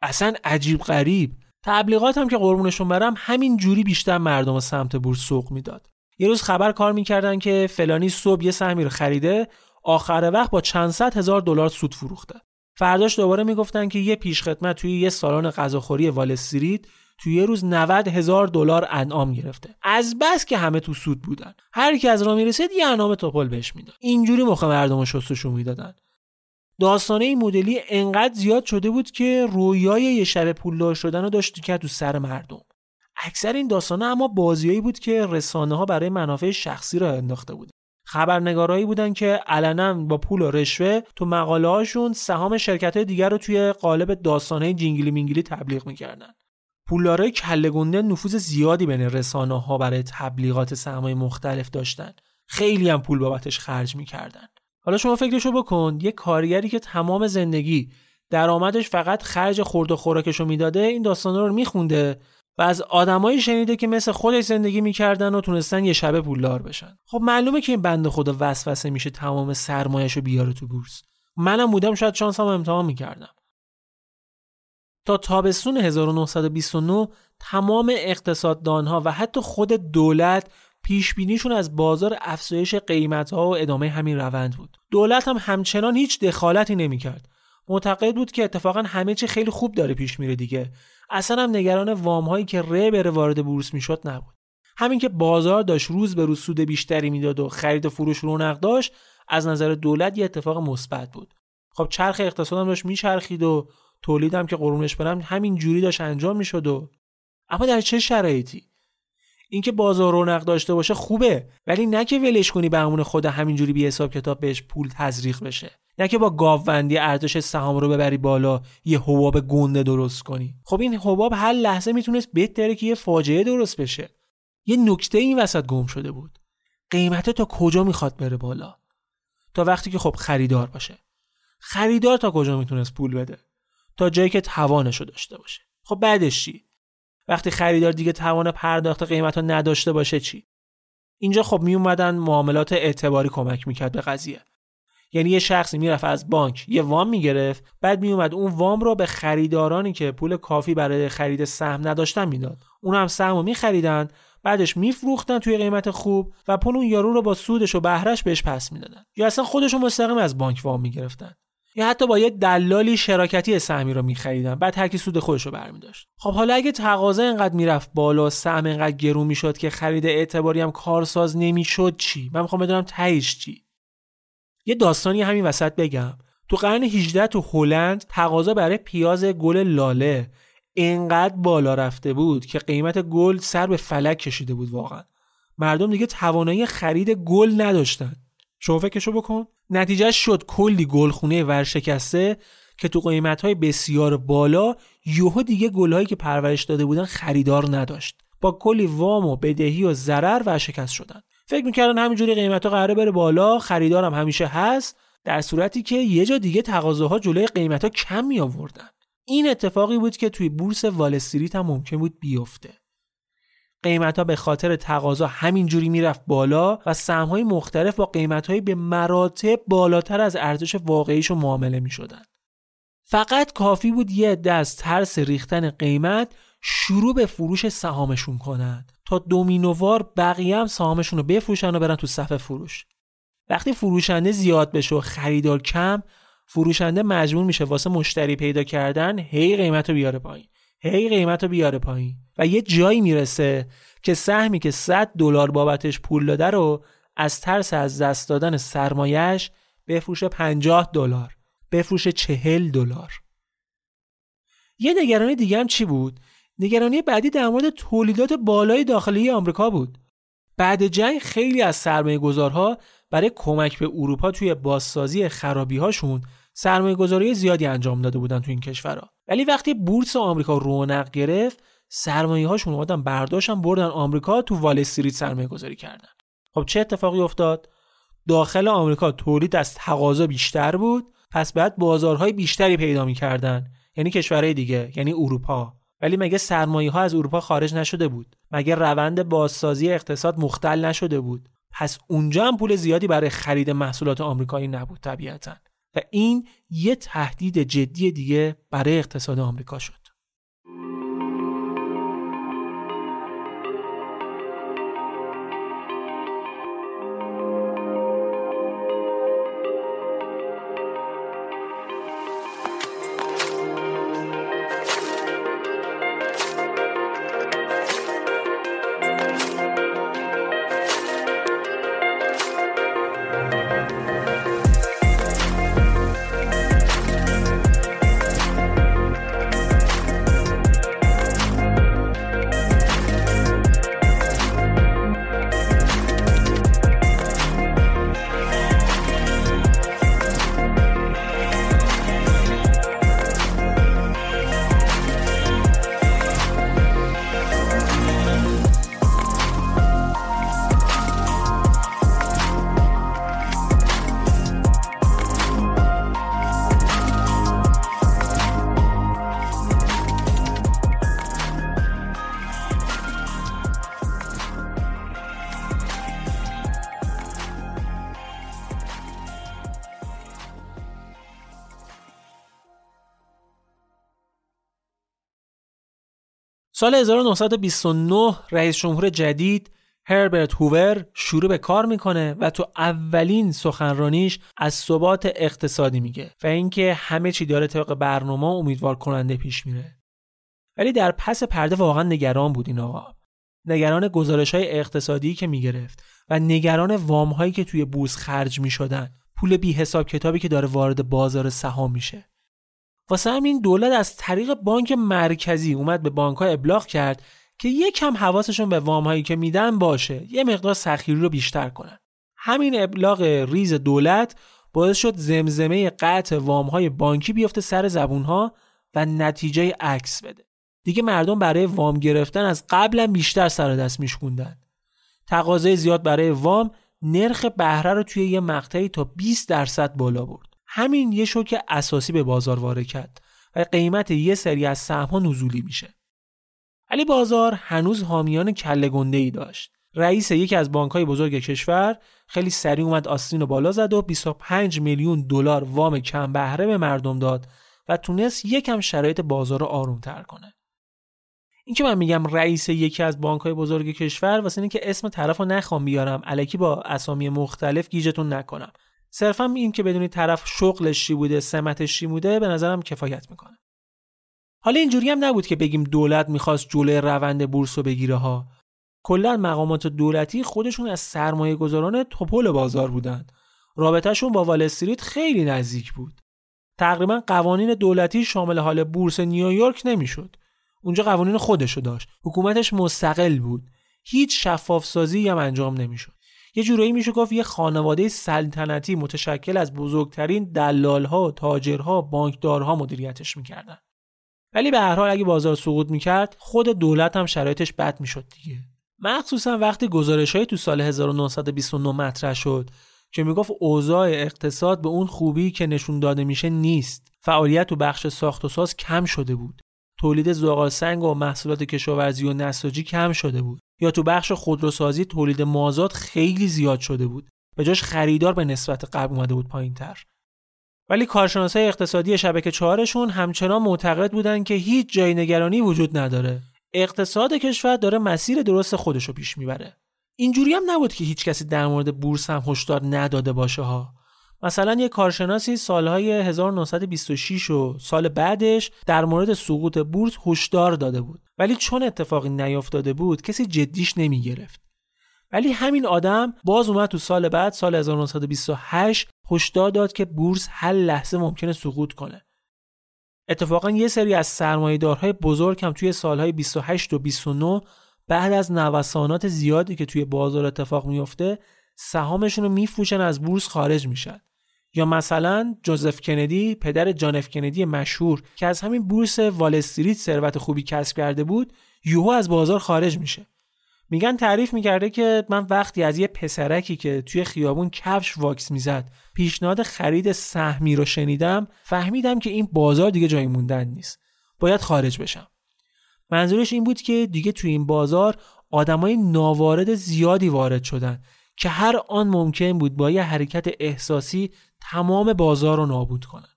اصلا عجیب غریب. تبلیغات هم که قربونشون برم همین جوری بیشتر مردم سمت بورس سوق می‌داد. یه روز خبر کار می‌کردن که فلانی صبح یه سهمی رو خریده آخر وقت با چند صد هزار دلار سود فروخته. فرداش دوباره می‌گفتن که یه پیشخدمت توی یه سالن غذاخوری وال استریت توی یه روز 90 هزار دلار انعام گرفته. از بس که همه تو سود بودن. هر کی از راه می‌رسید یه انعام توپل بهش می‌داد. اینجوری مخ مردم شستشون می‌دادن. داستانه این مدلی انقدر زیاد شده بود که رویای یه شب پولدار شدن رو داشت کرد تو سر مردم. اکثر این داستانه اما بازیایی بود که رسانه ها برای منافع شخصی را انداخته بود خبرنگارایی بودن که علنا با پول و رشوه تو مقاله هاشون سهام شرکت های دیگر رو توی قالب داستانه جینگلی مینگلی تبلیغ می‌کردن. پولدارای کله گنده نفوذ زیادی بین رسانه ها برای تبلیغات سهمای مختلف داشتن. خیلی هم پول بابتش خرج می‌کردن. حالا شما فکرشو بکن یه کارگری که تمام زندگی درآمدش فقط خرج خورد و خوراکشو می‌داده این داستانا رو میخونده و از آدمایی شنیده که مثل خودش زندگی می‌کردن و تونستن یه شبه پولدار بشن. خب معلومه که این بنده خدا وسوسه میشه تمام سرمایهشو بیاره تو بورس. منم بودم شاید شانسم امتحان می‌کردم. تا تابستون 1929 تمام اقتصاددانها و حتی خود دولت پیش بینیشون از بازار افزایش قیمت ها و ادامه همین روند بود. دولت هم همچنان هیچ دخالتی نمی‌کرد. معتقد بود که اتفاقا همه چی خیلی خوب داره پیش میره دیگه. اصلا هم نگران وام هایی که ره بره وارد بورس می‌شد نبود. همین که بازار داشت روز به روز سود بیشتری می‌داد و خرید و فروش رونق داشت از نظر دولت یه اتفاق مثبت بود. خب چرخ اقتصادم داشت میچرخید و تولیدم که قرونش برم همین جوری داشت انجام می‌شد و اما در چه شرایطی اینکه بازار رونق داشته باشه خوبه ولی نه که ولش کنی به همون خود همینجوری بی حساب کتاب بهش پول تزریق بشه. نه که با گاووندی ارزش سهام رو ببری بالا یه حباب گنده درست کنی. خب این حباب هر لحظه می‌تونست بهتره که یه فاجعه درست بشه. یه نکته این وسط گم شده بود. قیمت تا کجا می‌خواد بره بالا؟ تا وقتی که خب خریدار باشه. خریدار تا کجا می‌تونست پول بده؟ تا جایی که توانش رو داشته باشه. خب بعدش چی؟ وقتی خریدار دیگه توان پرداخت قیمت رو نداشته باشه چی؟ اینجا خب می اومدن معاملات اعتباری کمک می‌کرد به قضیه. یعنی یه شخصی می‌رفت از بانک یه وام می‌گرفت بعد میومد اون وام رو به خریدارانی که پول کافی برای خرید سهم نداشتن می‌داد. اون هم سهم رو میخریدن بعدش میفروختن توی قیمت خوب و پول اون یارو رو با سودش و بهرش بهش پس می‌دادن. یا اصلا خودشون مستقیم از بانک وام می‌گرفتن. یا حتی با یه دلالی شراکتی سهمی رو میخریدن بعد هر کی سود خودش رو برمیداشت. خب حالا اگه تقاضا اینقدر می‌رفت بالا سهم اینقدر گرون می‌شد که خرید اعتباری هم کارساز نمی‌شد چی؟ من می‌خوام بدونم تهش چی؟ یه داستانی همین وسط بگم. تو قرن 18 تو هلند تقاضا برای پیاز گل لاله اینقدر بالا رفته بود که قیمت گل سر به فلک کشیده بود واقعا. مردم دیگه توانایی خرید گل نداشتن. شما فکرشو بکن. نتیجه شد کلی گلخونه ورشکسته که تو قیمت های بسیار بالا یوهو دیگه گلهایی که پرورش داده بودن خریدار نداشت. با کلی وام و بدهی و ضرر ورشکست شدن. فکر می‌کردن همینجوری قیمت ها قراره بره بالا خریدارم همیشه هست در صورتی که یه جا دیگه تقاضاها جلوی قیمت ها کم می آوردن. این اتفاقی بود که توی بورس وال استریت هم ممکن بود بیفته. قیمت ها به خاطر تقاضا همینجوری می‌رفت بالا و سهم های مختلف با قیمت های به مراتب بالاتر از ارزش واقعیشون معامله می شدن. فقط کافی بود یه از ترس ریختن قیمت شروع به فروش سهامشون کنند تا دومینووار بقیه هم سهامشون رو بفروشن و برن تو صفحه فروش وقتی فروشنده زیاد بشه و خریدار کم فروشنده مجبور میشه واسه مشتری پیدا کردن هی قیمت رو بیاره پایین هی قیمت رو بیاره پایین. و یه جایی می‌رسه که سهمی که 100 دلار بابتش پول داده رو از ترس از دست دادن سرمایش بفروشه 50 دلار بفروشه 40 دلار. یه نگرانی دیگه هم چی بود؟ نگرانی بعدی در مورد تولیدات بالای داخلی آمریکا بود. بعد جنگ خیلی از سرمایه گذارها برای کمک به اروپا توی بازسازی خرابی هاشون سرمایه گذاری زیادی انجام داده بودن تو این کشورها. ولی وقتی بورس آمریکا رونق گرفت سرمایه هاشون اومدن برداشتن بردن آمریکا تو وال استریت سرمایه گذاری کردن. خب چه اتفاقی افتاد؟ داخل آمریکا تولید از تقاضا بیشتر بود پس بعد بازارهای بیشتری پیدا می‌کردن. یعنی کشورهای دیگه یعنی اروپا. ولی مگه سرمایه ها از اروپا خارج نشده بود؟ مگه روند بازسازی اقتصاد مختل نشده بود؟ پس اونجا هم پول زیادی برای خرید محصولات آمریکایی نبود طبیعتا. و این یه تهدید جدی دیگه برای اقتصاد آمریکا شد. سال 1929 رئیس جمهور جدید هربرت هوور شروع به کار می‌کنه و تو اولین سخنرانیش از ثبات اقتصادی میگه و اینکه همه چی داره طبق برنامه امیدوار کننده پیش میره. ولی در پس پرده واقعا نگران بود این آقا. نگران گزارش های اقتصادی که می‌گرفت و نگران وام هایی که توی بورس خرج می‌شدن. پول بی حساب کتابی که داره وارد بازار سهام میشه. واسه همین دولت از طریق بانک مرکزی اومد به بانک ها ابلاغ کرد که یکم حواسشون به وام هایی که میدن باشه یه مقدار سخیری رو بیشتر کنن. همین ابلاغ ریز دولت باعث شد زمزمه قطع وام های بانکی بیفته سر زبون ها و نتیجه عکس بده. دیگه مردم برای وام گرفتن از قبلا بیشتر سر دست میشکوندن. تقاضای زیاد برای وام نرخ بهره رو توی یه مقطعی تا 20 درصد بالا برد. همین یه شوک اساسی به بازار وارد کرد و قیمت یه سری از سهم‌ها نزولی میشه. ولی بازار هنوز حامیان کله گنده ای داشت. رئیس یکی از بانک‌های بزرگ کشور خیلی سریع اومد آستین رو بالا زد و 25 میلیون دلار وام کم بهره به مردم داد و تونست یکم شرایط بازار رو آرومتر کنه. این که من میگم رئیس یکی از بانک‌های بزرگ کشور واسه اینکه اسم طرف رو نخوام بیارم الکی با اسامی مختلف گیجتون نکنم صرفا این که بدونی طرف شغلش چی بوده سمتش چی بوده به نظرم کفایت می‌کنه. حالا اینجوری هم نبود که بگیم دولت می‌خواست جلوی روند بورس رو بگیره ها. کلا مقامات دولتی خودشون از سرمایه گذاران توپل بازار بودند رابطهشون با وال استریت خیلی نزدیک بود. تقریبا قوانین دولتی شامل حال بورس نیویورک نمی‌شد. اونجا قوانین خودشو داشت. حکومتش مستقل بود. هیچ شفاف سازی هم انجام نمی‌شد. یه جورایی میشه گفت یه خانواده سلطنتی متشکل از بزرگترین دلالها، تاجرها، بانکدارها مدیریتش می‌کردن. ولی به هر حال اگه بازار سقوط می‌کرد خود دولت هم شرایطش بد می‌شد دیگه. مخصوصا وقتی گزارش تو سال 1929 مطرح شد که می‌گفت اوضاع اقتصاد به اون خوبی که نشون داده میشه نیست. فعالیت تو بخش ساخت و ساز کم شده بود. تولید زغال سنگ و محصولات کشاورزی و نساجی کم شده بود. یا تو بخش خودروسازی تولید مازاد خیلی زیاد شده بود به جاش خریدار به نسبت قبل اومده بود پایین تر. ولی کارشناسای اقتصادی شبکه چهارشون همچنان معتقد بودن که هیچ جای نگرانی وجود نداره. اقتصاد کشور داره مسیر درست خودش رو پیش می‌بره. اینجوری هم نبود که هیچ کسی در مورد بورس هم هشدار نداده باشه ها. مثلا یه کارشناسی سالهای 1926 و سال بعدش در مورد سقوط بورس هشدار داده بود. ولی چون اتفاقی نیافتاده بود کسی جدیش نمی گرفت ولی همین آدم باز اومد تو سال بعد سال 1928 هشدار داد که بورس هر لحظه ممکنه سقوط کنه. اتفاقا یه سری از سرمایه‌دارهای بزرگ هم توی سالهای 28 و 29 بعد از نوسانات زیادی که توی بازار اتفاق میفته سهامشون رو میفروشن از بورس خارج میشن. یا مثلا جوزف کندی پدر جان اف کندی مشهور که از همین بورس وال استریت ثروت خوبی کسب کرده بود یوهو از بازار خارج میشه. میگن تعریف می‌کرده که من وقتی از یه پسرکی که توی خیابون کفش واکس می‌زد پیشنهاد خرید سهمی رو شنیدم فهمیدم که این بازار دیگه جای موندن نیست. باید خارج بشم. منظورش این بود که دیگه توی این بازار آدمای ناوارد زیادی وارد شدن که هر آن ممکن بود با یه حرکت احساسی تمام بازار رو نابود کنن.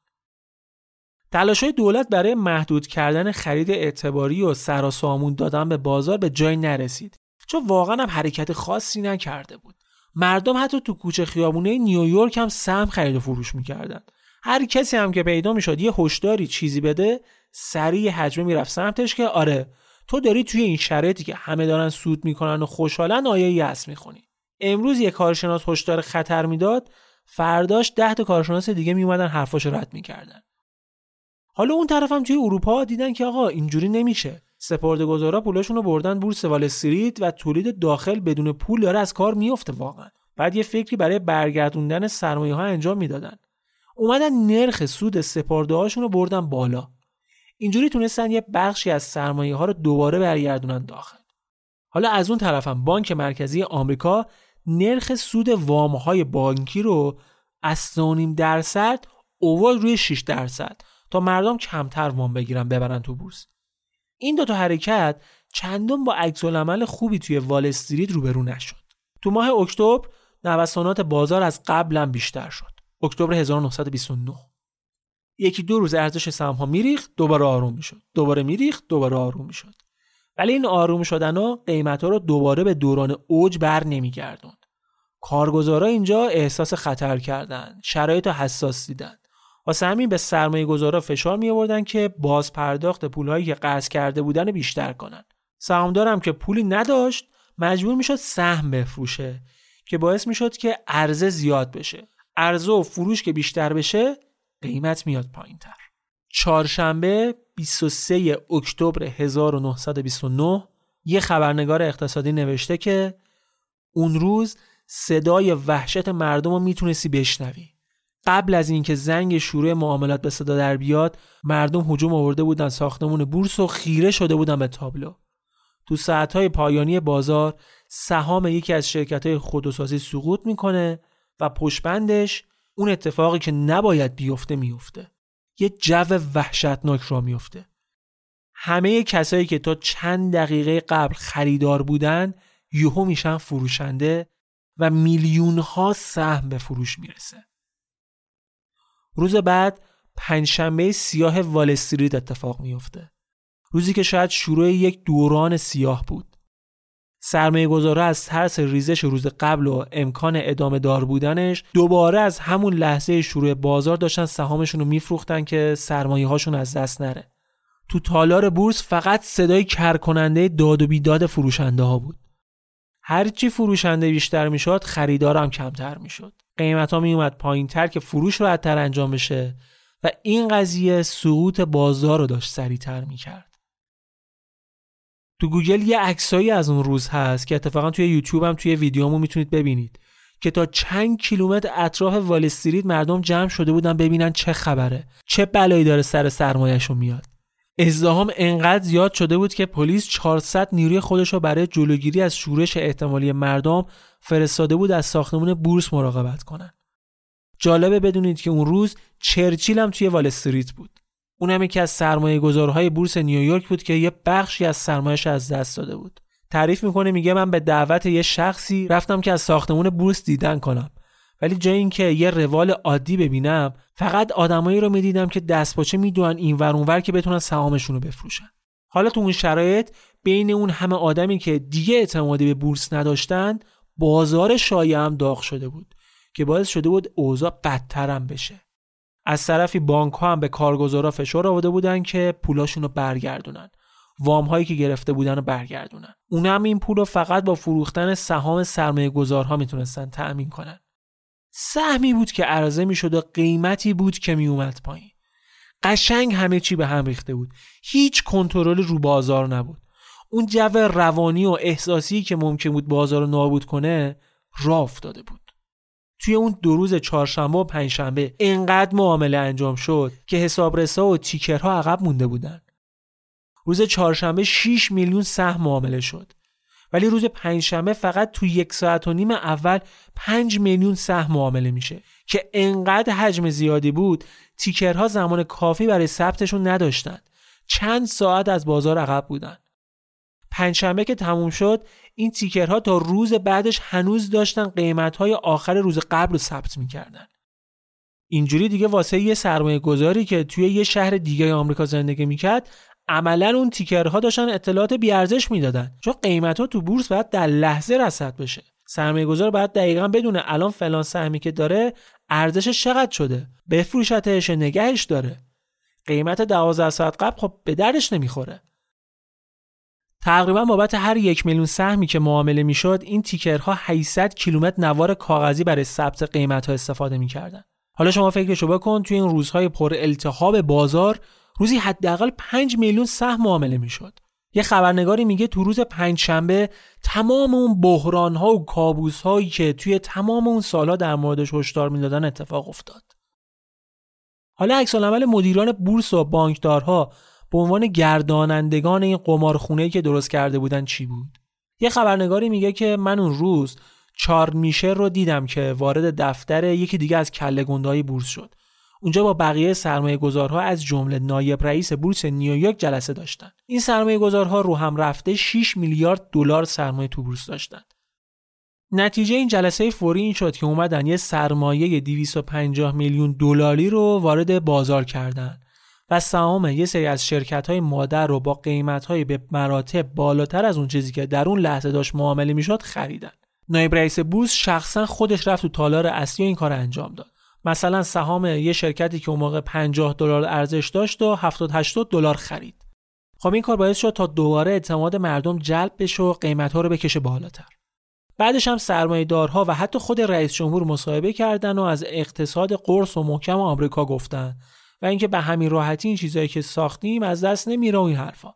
تلاش دولت برای محدود کردن خرید اعتباری و سراسامون دادن به بازار به جای نرسید چون واقعا هم حرکت خاصی نکرده بود. مردم حتی تو کوچه خیابونه نیویورک هم سهم خرید و فروش می‌کردن. هر کسی هم که پیدا می‌شد یه هشداری چیزی بده سریع حجمه می‌رفت سمتش که آره تو داری توی این شرایطی که همه دارن سود می‌کنن و خوشحالن آیه یس می‌خونی امروز یه کارشناس هشدار خطر می‌داد فرداش ده تا کارشناس دیگه میومدن حرفاشو رد می‌کردن. حالا اون طرف هم توی اروپا دیدن که آقا اینجوری نمیشه. سپردهگذارا پولاشون رو بردن بورس وال استریت و تولید داخل بدون پول داره از کار میفته واقعا. بعد یه فکری برای برگردوندن سرمایه ها انجام می‌دادن. اومدن نرخ سود سپرده هاشون رو بردن بالا. اینجوری تونستن یه بخشی از سرمایه ها رو دوباره برگردونن داخل. حالا از اون طرفم بانک مرکزی آمریکا نرخ سود وام های بانکی رو از 3.5 درصد اوورد روی 6 درصد تا مردم کمتر وام بگیرن ببرن تو بورس. این دو تا حرکت چندان با عکس خوبی توی وال استریت روبرو نشد. تو ماه اکتبر نوسانات بازار از قبلا بیشتر شد. اکتبر 1929 یکی دو روز ارزش سهام ها میریخت دوباره آروم می‌شد. دوباره میریخت دوباره آروم می‌شد. ولی این آروم شدن ها قیمت ها رو دوباره به دوران اوج بر نمیگردوند کارگزارا اینجا احساس خطر کردند شرایط حساس دیدن. واسه همین به سرمایه گذارا فشار می آوردن که باز پرداخت پولهایی که قرض کرده بودن بیشتر کنن. سهامدارم که پولی نداشت مجبور می‌شد سهم بفروشه که باعث می‌شد که عرضه زیاد بشه. عرضه و فروش که بیشتر بشه قیمت میاد پایین تر چهارشنبه 23 اکتبر 1929 یه خبرنگار اقتصادی نوشته که اون روز صدای وحشت مردم رو می‌تونستی بشنوی. قبل از اینکه زنگ شروع معاملات به صدا در بیاد مردم هجوم آورده بودن ساختمون بورس و خیره شده بودن به تابلو. تو ساعتهای پایانی بازار سهام یکی از شرکت خودروسازی سقوط می‌کنه و پشبندش اون اتفاقی که نباید بیفته میفته یه جو وحشتناک را میفته همه کسایی که تا چند دقیقه قبل خریدار بودن یهو میشن فروشنده و میلیون ها سهم به فروش می‌رسه. روز بعد پنجشنبه سیاه وال استریت اتفاق میفته روزی که شاید شروع یک دوران سیاه بود. سرمایه گذاره از ترس ریزش روز قبل و امکان ادامه دار بودنش دوباره از همون لحظه شروع بازار داشتن سهامشون رو میفروختن که سرمایه هاشون از دست نره. تو تالار بورس فقط صدای کرکننده داد و بیداد فروشنده ها بود هرچی فروشنده بیشتر می‌شد خریدارم کمتر می‌شد. قیمت ها میومد پایین تر که فروش راحتتر انجام بشه و این قضیه سقوط بازار رو داشت سریعتر می‌کرد. تو گوگل یه عکسایی از اون روز هست که اتفاقا توی یوتیوب هم توی ویدیومون می‌تونید ببینید که تا چند کیلومتر اطراف وال استریت مردم جمع شده بودن ببینن چه خبره چه بلایی داره سر سرمایه‌شون میاد ازدحام انقدر زیاد شده بود که پلیس 400 نیروی خودش رو برای جلوگیری از شورش احتمالی مردم فرستاده بود از ساختمون بورس مراقبت کنن. جالبه بدونید که اون روز چرچیل هم توی وال استریت بود. اونم یکی از سرمایه گذارهای بورس نیویورک بود که یه بخشی از سرمایهش از دست داده بود. تعریف می‌کنه میگه من به دعوت یه شخصی رفتم که از ساختمون بورس دیدن کنم. ولی جای اینکه یه روال عادی ببینم فقط آدمایی رو می‌دیدم که دستپاچه می‌دونن این ور اونور که بتونن سهامشون رو بفروشن حالا تو اون شرایط بین اون همه آدمی که دیگه اعتمادی به بورس نداشتن بازار شایع هم داغ شده بود که باعث شده بود اوضاع بدترم بشه از طرفی بانک ها هم به کارگزارا فشار آورده بودن که پولاشون رو برگردونن. وام هایی که گرفته بودن رو برگردونن. هم این پول رو فقط با فروختن سهام سرمایه گذارها می‌تونستن تأمین کنن. سهمی بود که عرضه می‌شد و قیمتی بود که میومد پایین. قشنگ همه چی به هم ریخته بود. هیچ کنترل رو بازار نبود. اون جو روانی و احساسی که ممکن بود بازار رو نابود کنه راه افتاده بود. توی اون دو روز چهارشنبه و پنجشنبه انقدر معامله انجام شد که حسابرسا و تیکرها عقب مونده بودن. روز چهارشنبه 6 میلیون سهم معامله شد. ولی روز پنجشنبه فقط تو یک ساعت و نیم اول 5 میلیون سهم معامله میشه که انقدر حجم زیادی بود تیکرها زمان کافی برای ثبتشون نداشتن. چند ساعت از بازار عقب بودن. پنجشنبه که تموم شد این تیکرها تا روز بعدش هنوز داشتن قیمتهای آخر روز قبل رو ثبت می‌کردن. اینجوری دیگه واسه یه سرمایه گذاری که توی یه شهر دیگه آمریکا زندگی می‌کرد عملا اون تیکرها داشتن اطلاعات بیارزش می‌دادن. چون قیمت ها تو بورس باید در لحظه رصد بشه. سرمایه گذار باید دقیقا بدونه الان فلان سهمی که داره ارزشش چقدر شده. بفروشتش نگهش داره. قیمت 12 ساعت قبل خب به دردش نمی‌خوره. تقریبا بابت هر یک میلیون سهمی که معامله می‌شد این تیکرها 800 کیلومتر نوار کاغذی برای ثبت قیمت ها استفاده می‌کردن حالا شما فکرشو بکن توی این روزهای پر التهاب بازار روزی حداقل 5 میلیون سهم معامله می‌شد. یه خبرنگاری میگه تو روز پنجشنبه تمام اون بحران ها و کابوس هایی که توی تمام اون سالها در موردش هشدار می‌دادن اتفاق افتاد. حالا عکس مدیران بورس و بانکدارها به عنوان گردانندگان این قمارخونه که درست کرده بودن چی بود؟ یه خبرنگاری میگه که من اون روز چارل میشر رو دیدم که وارد دفتر یکی دیگه از کله بورس شد. اونجا با بقیه سرمایه گذارها از جمله نایب رئیس بورس نیویورک جلسه داشتن. این سرمایه گذارها رو هم رفته 6 میلیارد دلار سرمایه تو بورس داشتند نتیجه این جلسه فوری این شد که اومدن یه سرمایه 250 میلیون دلاری رو وارد بازار کردن. و سهام یه سری از شرکت های مادر رو با قیمت های به مراتب بالاتر از اون چیزی که در اون لحظه داشت معامله می‌شد خریدن. نایب رئیس بورس شخصا خودش رفت تو تالار اصلی این کار انجام داد. مثلا سهام یه شرکتی که اون موقع 50 دلار ارزش داشت و 70 80 دلار خرید. خب این کار باعث شد تا دوباره اعتماد مردم جلب بشه و قیمت ها رو بکشه بالاتر. بعدش هم سرمایه دارها و حتی خود رئیس جمهور مصاحبه کردن و از اقتصاد قرص و محکم آمریکا گفتن. و اینکه به همین راحتی این چیزایی که ساختیم از دست نمیره و این حرفا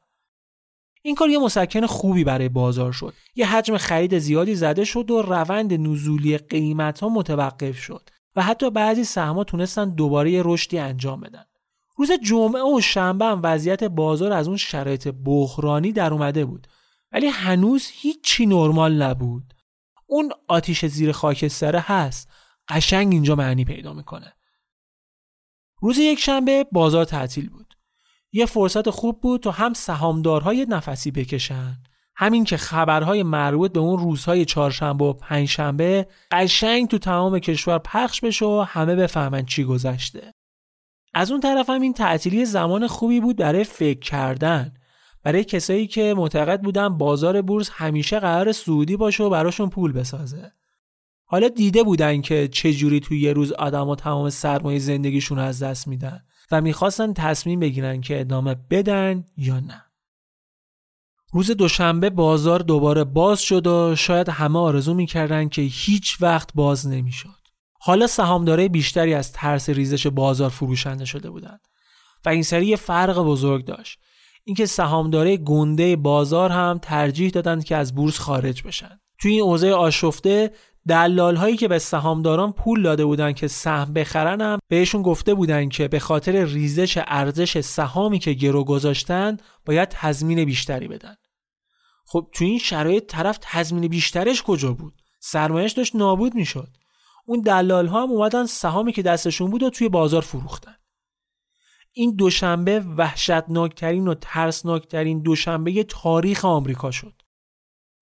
این کار یه مسکن خوبی برای بازار شد یه حجم خرید زیادی زده شد و روند نزولی قیمت ها متوقف شد و حتی بعضی سهم‌ها تونستن دوباره رشدی انجام بدن. روز جمعه و شنبه هم وضعیت بازار از اون شرایط بحرانی در اومده بود ولی هنوز هیچی نرمال نبود. اون آتیش زیر خاکستره هست. قشنگ اینجا معنی پیدا می‌کنه. روز یک شنبه بازار تعطیل بود. یه فرصت خوب بود تا هم سهامدارهای نفسی بکشن همین که خبرهای مربوط به اون روزهای چهارشنبه و پنجشنبه قشنگ تو تمام کشور پخش بشه و همه بفهمن چی گذشته. از اون طرف هم این تعطیلی زمان خوبی بود برای فکر کردن برای کسایی که معتقد بودن بازار بورس همیشه قرار سعودی باشه و براشون پول بسازه. حالا دیده بودن که چجوری توی یه روز آدما تمام سرمایه زندگیشون از دست میدن و می‌خواستن تصمیم بگیرن که ادامه بدن یا نه. روز دوشنبه بازار دوباره باز شد و شاید همه آرزو می‌کردن که هیچ وقت باز نمی‌شد. حالا سهامدارای بیشتری از ترس ریزش بازار فروشنده شده بودند و این سری فرق بزرگ داشت. اینکه سهامدارای گنده بازار هم ترجیح دادند که از بورس خارج بشن توی این اوضاع آشفته دلال هایی که به سهامداران پول داده بودن که سهم بخرن هم بهشون گفته بودن که به خاطر ریزش ارزش سهامی که گرو گذاشتن باید تضمین بیشتری بدن. خب تو این شرایط طرف تضمین بیشترش کجا بود؟ سرمایش داشت نابود می‌شد. اون دلال ها هم اومدن سهامی که دستشون بود و توی بازار فروختن. این دوشنبه وحشتناکترین و ترسناکترین دوشنبه تاریخ آمریکا شد.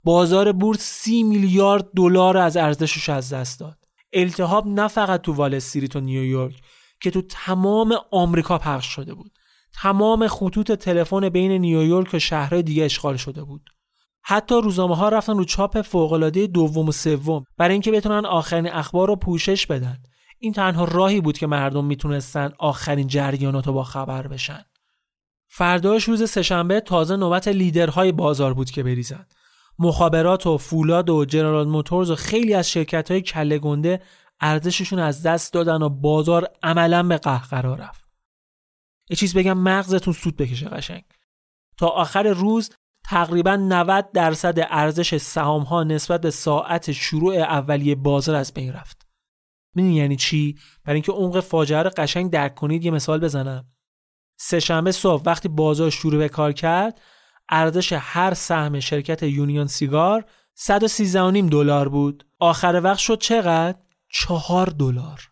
بازار بورس سی میلیارد دلار از ارزشش از دست داد. التهاب نه فقط تو وال استریت و نیویورک که تو تمام آمریکا پخش شده بود. تمام خطوط تلفن بین نیویورک و شهرهای دیگه اشغال شده بود. حتی روزنامه ها رفتن رو چاپ فوقالعاده دوم و سوم برای اینکه بتونن آخرین اخبار رو پوشش بدن. این تنها راهی بود که مردم می‌تونستن آخرین جریانات رو با خبر بشن. فرداش روز سهشنبه تازه نوبت لیدرهای بازار بود که بریزن. مخابرات و فولاد و جنرال موتورز و خیلی از شرکت های کله گنده ارزششون از دست دادن و بازار عملا به قهقرا رفت یه چیز بگم مغزتون سود بکشه قشنگ تا آخر روز تقریبا 90 درصد ارزش سهام ها نسبت به ساعت شروع اولیه بازار از بین رفت. می‌دونی یعنی چی؟ برای اینکه عمق فاجعه رو قشنگ درک کنید یه مثال بزنم. سهشنبه صبح وقتی بازار شروع به کار کرد، ارزش هر سهم شرکت یونیون سیگار 113.5 دلار بود. آخر وقت شد چقدر؟ 4 دلار.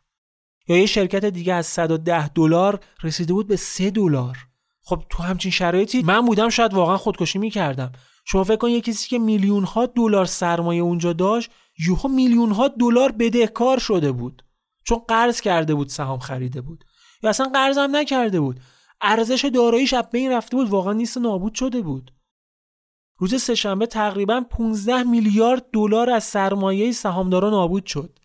یا یه شرکت دیگه از 110 دلار رسیده بود به 3 دلار. خب تو همچین شرایطی من بودم شاید واقعا خودکشی می‌کردم شما فکر کن یه کسی که میلیون ها دلار سرمایه اونجا داشت یوها میلیون ها دلار بدهکار شده بود چون قرض کرده بود سهام خریده بود یا اصلا قرض هم نکرده بود ارزش داراییش از بین رفته بود واقعا نیست نابود شده بود. روز سهشنبه تقریبا 15 میلیارد دلار از سرمایه سهامداران نابود شد.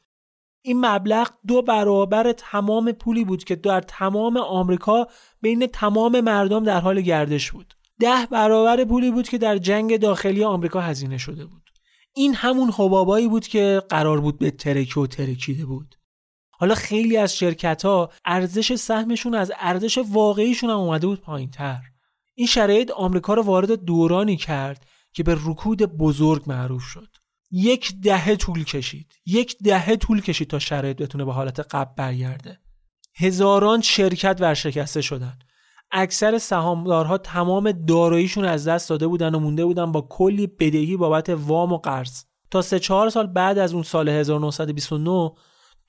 این مبلغ دو برابر تمام پولی بود که در تمام آمریکا بین تمام مردم در حال گردش بود. ده برابر پولی بود که در جنگ داخلی آمریکا هزینه شده بود. این همون حبابایی بود که قرار بود به ترکی و ترکیده بود. حالا خیلی از شرکت ها ارزش سهمشون از ارزش واقعیشون هم اومده بود پایین تر این شرایط آمریکا رو وارد دورانی کرد که به رکود بزرگ معروف شد. یک دهه طول کشید. یک دهه طول کشید تا شرایط بتونه به حالت قبل برگرده. هزاران شرکت ورشکسته شدن. اکثر سهامدارها تمام داراییشون از دست داده بودن و مونده بودن با کلی بدهی بابت وام و قرض. تا سه چهار سال بعد از اون سال 1929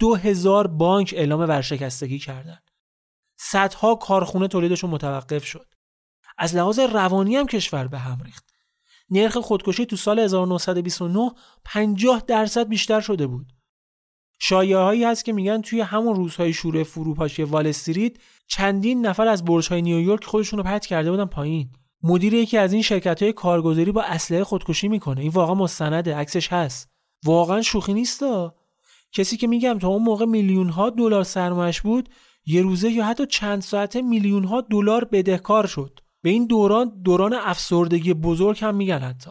دو هزار بانک اعلام ورشکستگی کردند. صدها کارخونه تولیدشون متوقف شد. از لحاظ روانی هم کشور به هم ریخت. نرخ خودکشی تو سال 1929 50 درصد بیشتر شده بود. شایعه هایی هست که میگن توی همون روزهای شروع فروپاشی وال استریت چندین نفر از های نیویورک خودشون رو پرت کرده بودن پایین. مدیر یکی از این شرکت های کارگزاری با اسلحه خودکشی می‌کنه. این واقعا مستنده، عکسش هست. واقعا شوخی نیستا. کسی که میگم تا اون موقع میلیون ها دلار سرمایش بود، یه روزه یا حتی چند ساعته میلیون ها دلار بدهکار شد. به این دوران دوران افسردگی بزرگ هم میگن حتی.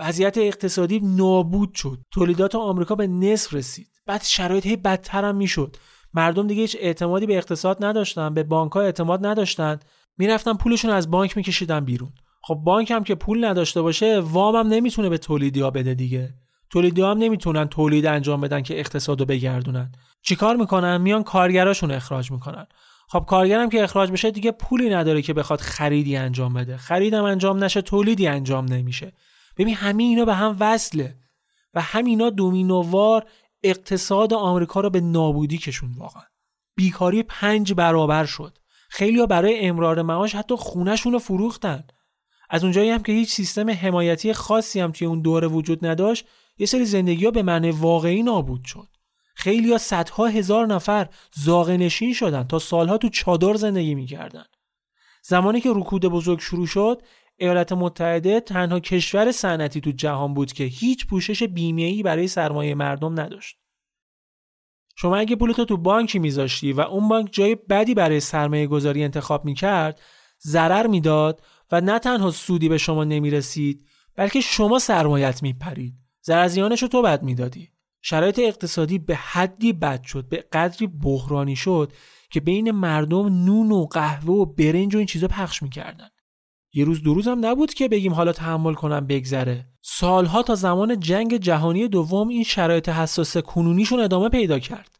وضعیت اقتصادی نابود شد. تولیدات آمریکا به نصف رسید. بعد شرایط هی بدتر هم می‌شد. مردم دیگه هیچ اعتمادی به اقتصاد نداشتن به بانک ها اعتماد نداشتن. می‌رفتن پولشون از بانک میکشیدن بیرون. خب بانک هم که پول نداشته باشه وام هم نمی‌تونه به تولیدی بده دیگه. تولیدی هم نمی‌تونن تولید انجام بدن که اقتصاد رو بگردونن. چیکار می‌کنن؟ میان کارگراشون اخراج می‌کنن. خب کارگرم که اخراج بشه دیگه پولی نداره که بخواد خریدی انجام بده. خریدم انجام نشه تولیدی انجام نمیشه. ببین همین اینا به هم وصله و همینا دومینووار اقتصاد آمریکا رو به نابودی کشون واقعا. بیکاری پنج برابر شد. خیلی برای امرار معاش حتی خونهشون رو فروختن. از اونجایی هم که هیچ سیستم حمایتی خاصی هم توی اون دوره وجود نداشت یه سری زندگی ها به معنی واقعی نابود شد. خیلی ها صدها هزار نفر زاغ نشین شدن تا سالها تو چادر زندگی می‌کردن. زمانی که رکود بزرگ شروع شد ایالات متحده تنها کشور صنعتی تو جهان بود که هیچ پوشش بیمه‌ای برای سرمایه مردم نداشت. شما اگه پولتو تو بانکی میذاشتی و اون بانک جای بدی برای سرمایه گذاری انتخاب می‌کرد ضرر می‌داد و نه تنها سودی به شما نمی‌رسید بلکه شما سرمایت میپرید. زرزیانش رو تو بد می‌دادی. شرایط اقتصادی به حدی بد شد به قدری بحرانی شد که بین مردم نون و قهوه و برنج و این چیزا پخش می‌کردن. یه روز دو روز هم نبود که بگیم حالا تحمل کنم بگذره. سالها تا زمان جنگ جهانی دوم این شرایط حساس کنونیشون ادامه پیدا کرد.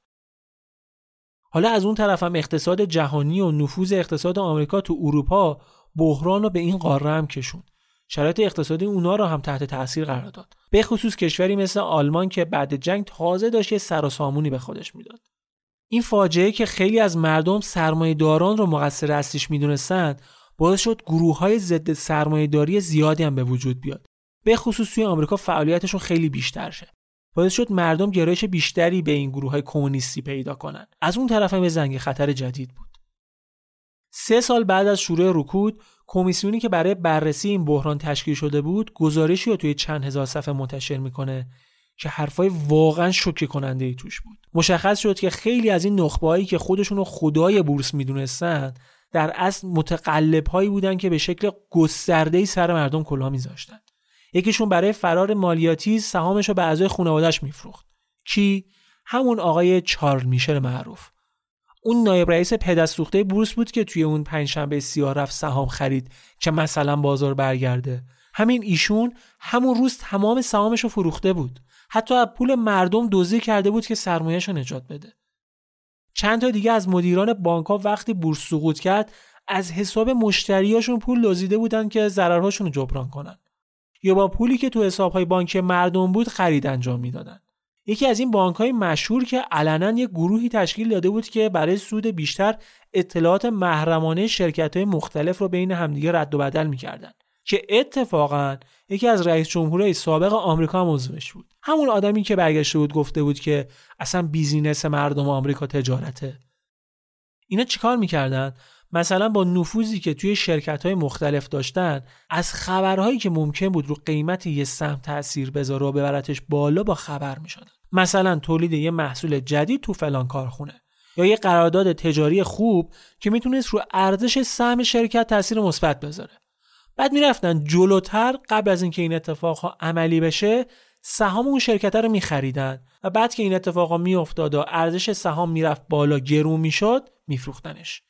حالا از اون طرف هم اقتصاد جهانی و نفوذ اقتصاد آمریکا تو اروپا بحران رو به این قاره هم کشون شرایط اقتصادی اونا رو هم تحت تاثیر قرار داد. به خصوص کشوری مثل آلمان که بعد جنگ تازه داشت یه سر و سامونی به خودش می‌داد. این فاجعه که خیلی از مردم سرمایه داران رو مقصر اصلیش می‌دونستند باعث شد گروه های ضد سرمایه داری زیادی هم به وجود بیاد. به خصوص توی آمریکا فعالیتشون خیلی بیشتر شه. باعث شد مردم گرایش بیشتری به این گروه های کمونیستی پیدا کنند از اون طرف هم زنگ خطر جدید بود. سه سال بعد از شروع رکود کمیسیونی که برای بررسی این بحران تشکیل شده بود گزارشی رو توی چند هزار صفحه منتشر می‌کنه که حرفای واقعا شوکه کننده ای توش بود. مشخص شد که خیلی از این نخبهایی که خودشون رو خدای بورس می‌دونستن در اصل متقلب هایی بودن که به شکل گسترده سر مردم کلاه میذاشتن. یکیشون برای فرار مالیاتی سهامش رو به اعضای خانوادهش میفروخت. کی؟ همون آقای چارل میشل معروف. اون نایب رئیس پدستوخته بورس بود که توی اون پنجشنبه سیاه رفت سهام خرید که مثلا بازار برگرده. همین ایشون همون روز تمام سهامش رو فروخته بود. حتی از پول مردم دزدی کرده بود که سرمایهش رو نجات بده. چند تا دیگه از مدیران بانک ها وقتی بورس سقوط کرد از حساب مشتریاشون پول دزدیده بودن که ضررهاشون رو جبران کنن. یا با پولی که تو حسابهای بانک مردم بود خرید انجام می‌دادن. یکی از این بانک های مشهور که علنا یک گروهی تشکیل داده بود که برای سود بیشتر اطلاعات محرمانه شرکت های مختلف رو بین همدیگه رد و بدل می‌کردن. که اتفاقا یکی از رئیس جمهورهای سابق آمریکا هم عضوش بود. همون آدمی که برگشته بود گفته بود که اصلا بیزینس مردم آمریکا تجارته. اینا چیکار می‌کردن؟ مثلا با نفوذی که توی شرکت های مختلف داشتن از خبرهایی که ممکن بود رو قیمت یه سهم تاثیر بذاره و ببرتش بالا با خبر می مثلا تولید یه محصول جدید تو فلان کارخونه یا یه قرارداد تجاری خوب که می‌تونست رو ارزش سهم شرکت تاثیر مثبت بذاره. بعد می‌رفتن جلوتر قبل از اینکه این اتفاق عملی بشه سهام اون شرکت رو میخریدن و بعد که این اتفاق میافتاد و ارزش سهام می‌رفت بالا گرون می‌شد میفروختنش.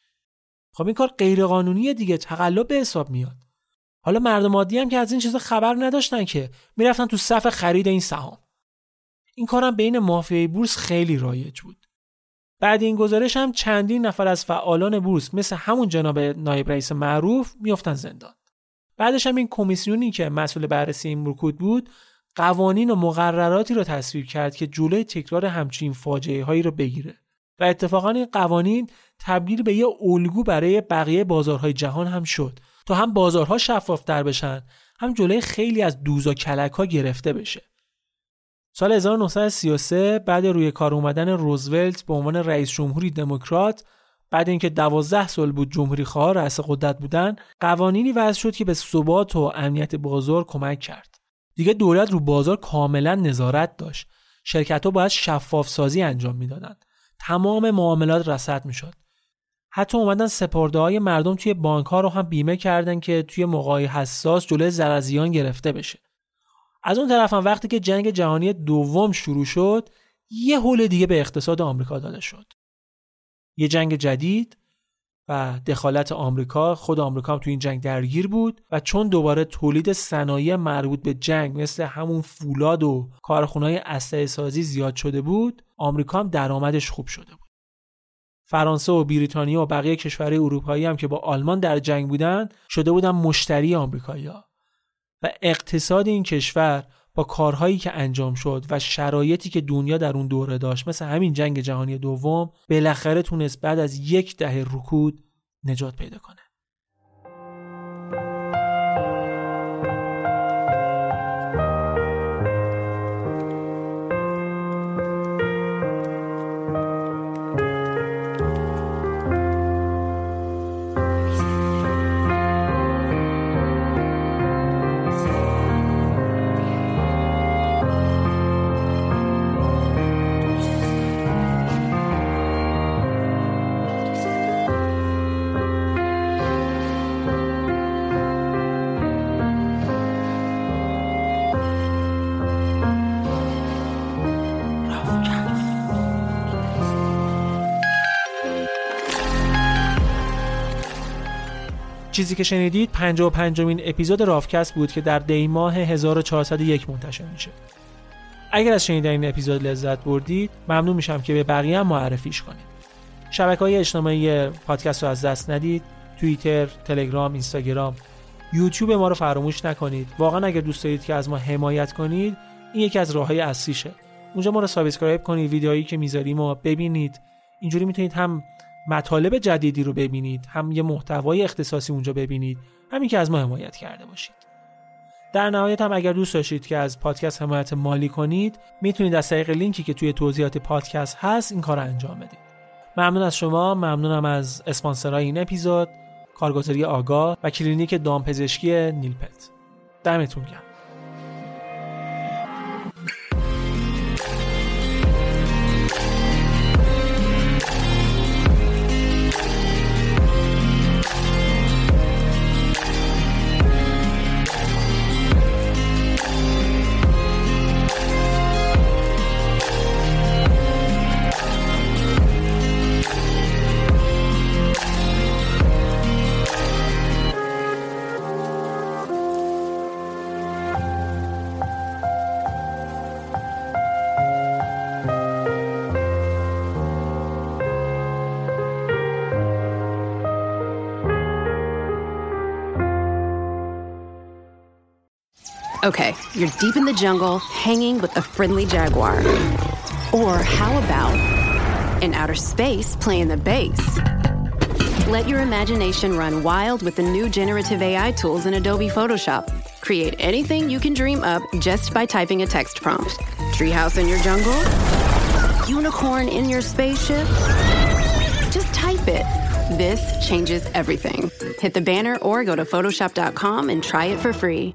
خب این کار غیرقانونی دیگه تقلب به حساب میاد. حالا مردم عادی هم که از این چیزا خبر نداشتن که می‌رفتن تو صف خرید این سهام. این کارم بین مافیای بورس خیلی رایج بود. بعد این گزارش هم چندین نفر از فعالان بورس مثل همون جناب نایب رئیس معروف میافتن زندان. بعدش هم این کمیسیونی که مسئول بررسی این رکود بود قوانین و مقرراتی رو تصویر کرد که جلوی تکرار همچین فاجعه هایی رو بگیره. و اتفاقا این قوانین تبدیل به یه الگو برای بقیه بازارهای جهان هم شد تا هم بازارها شفافتر بشن هم جلوی خیلی از دوز و کلک ها گرفته بشه. سال 1933 بعد روی کار اومدن روزولت به عنوان رئیس جمهوری دموکرات بعد اینکه دوازده سال بود جمهوری خواه رأس قدرت بودن قوانینی وضع شد که به ثبات و امنیت بازار کمک کرد. دیگه دولت رو بازار کاملا نظارت داشت. شرکت ها باید شفاف سازی انجام می‌دادند. تمام معاملات رصد می‌شد. حتی اومدن سپرده های مردم توی بانک ها رو هم بیمه کردن که توی موقعی حساس جلوی زرزیان گرفته بشه. از اون طرف هم وقتی که جنگ جهانی دوم شروع شد یه حول دیگه به اقتصاد آمریکا داده شد. یه جنگ جدید و دخالت آمریکا خود آمریکا هم تو این جنگ درگیر بود و چون دوباره تولید صنایع مربوط به جنگ مثل همون فولاد و کارخونه‌های اسلحه سازی زیاد شده بود آمریکا هم درآمدش خوب شده بود. فرانسه و بریتانیا و بقیه کشورهای اروپایی هم که با آلمان در جنگ بودن شده بودن مشتری آمریکایی‌ها. و اقتصاد این کشور با کارهایی که انجام شد و شرایطی که دنیا در اون دوره داشت مثل همین جنگ جهانی دوم بالاخره تونست بعد از یک دهه رکود نجات پیدا کنه. چیزی که شنیدید 55 مین اپیزود رافکست بود که در دی ماه 1401 منتشر میشه. اگر از شنیدن این اپیزود لذت بردید ممنون میشم که به بقیه هم معرفیش کنید. شبکه های اجتماعی پادکست رو از دست ندید. توییتر، تلگرام، اینستاگرام، یوتیوب ما رو فراموش نکنید. واقعا اگر دوست دارید که از ما حمایت کنید، این یکی از راههای اصلیشه. اونجا ما رو subscribe کنید، ویدیوهایی که می‌ذاریم و ببینید. اینجوری می‌تونید هم مطالب جدیدی رو ببینید هم یه محتوای اختصاصی اونجا ببینید همین که از ما حمایت کرده باشید. در نهایت هم اگر دوست داشتید که از پادکست حمایت مالی کنید می‌تونید از طریق لینکی که توی توضیحات پادکست هست این کار رو انجام بدید. ممنون از شما ممنونم از اسپانسرای این اپیزود کارگزاری آگاه و کلینیک دامپزشکی نیلپت. دمتون گرم. Okay, you're deep in the jungle, hanging with a friendly jaguar. Or how about in outer space playing the bass? Let your imagination run wild with the new generative AI tools in Adobe Photoshop. Create anything you can dream up just by typing a text prompt. Treehouse in your jungle? Unicorn in your spaceship? Just type it. This changes everything. Hit the banner or go to Photoshop.com and try it for free.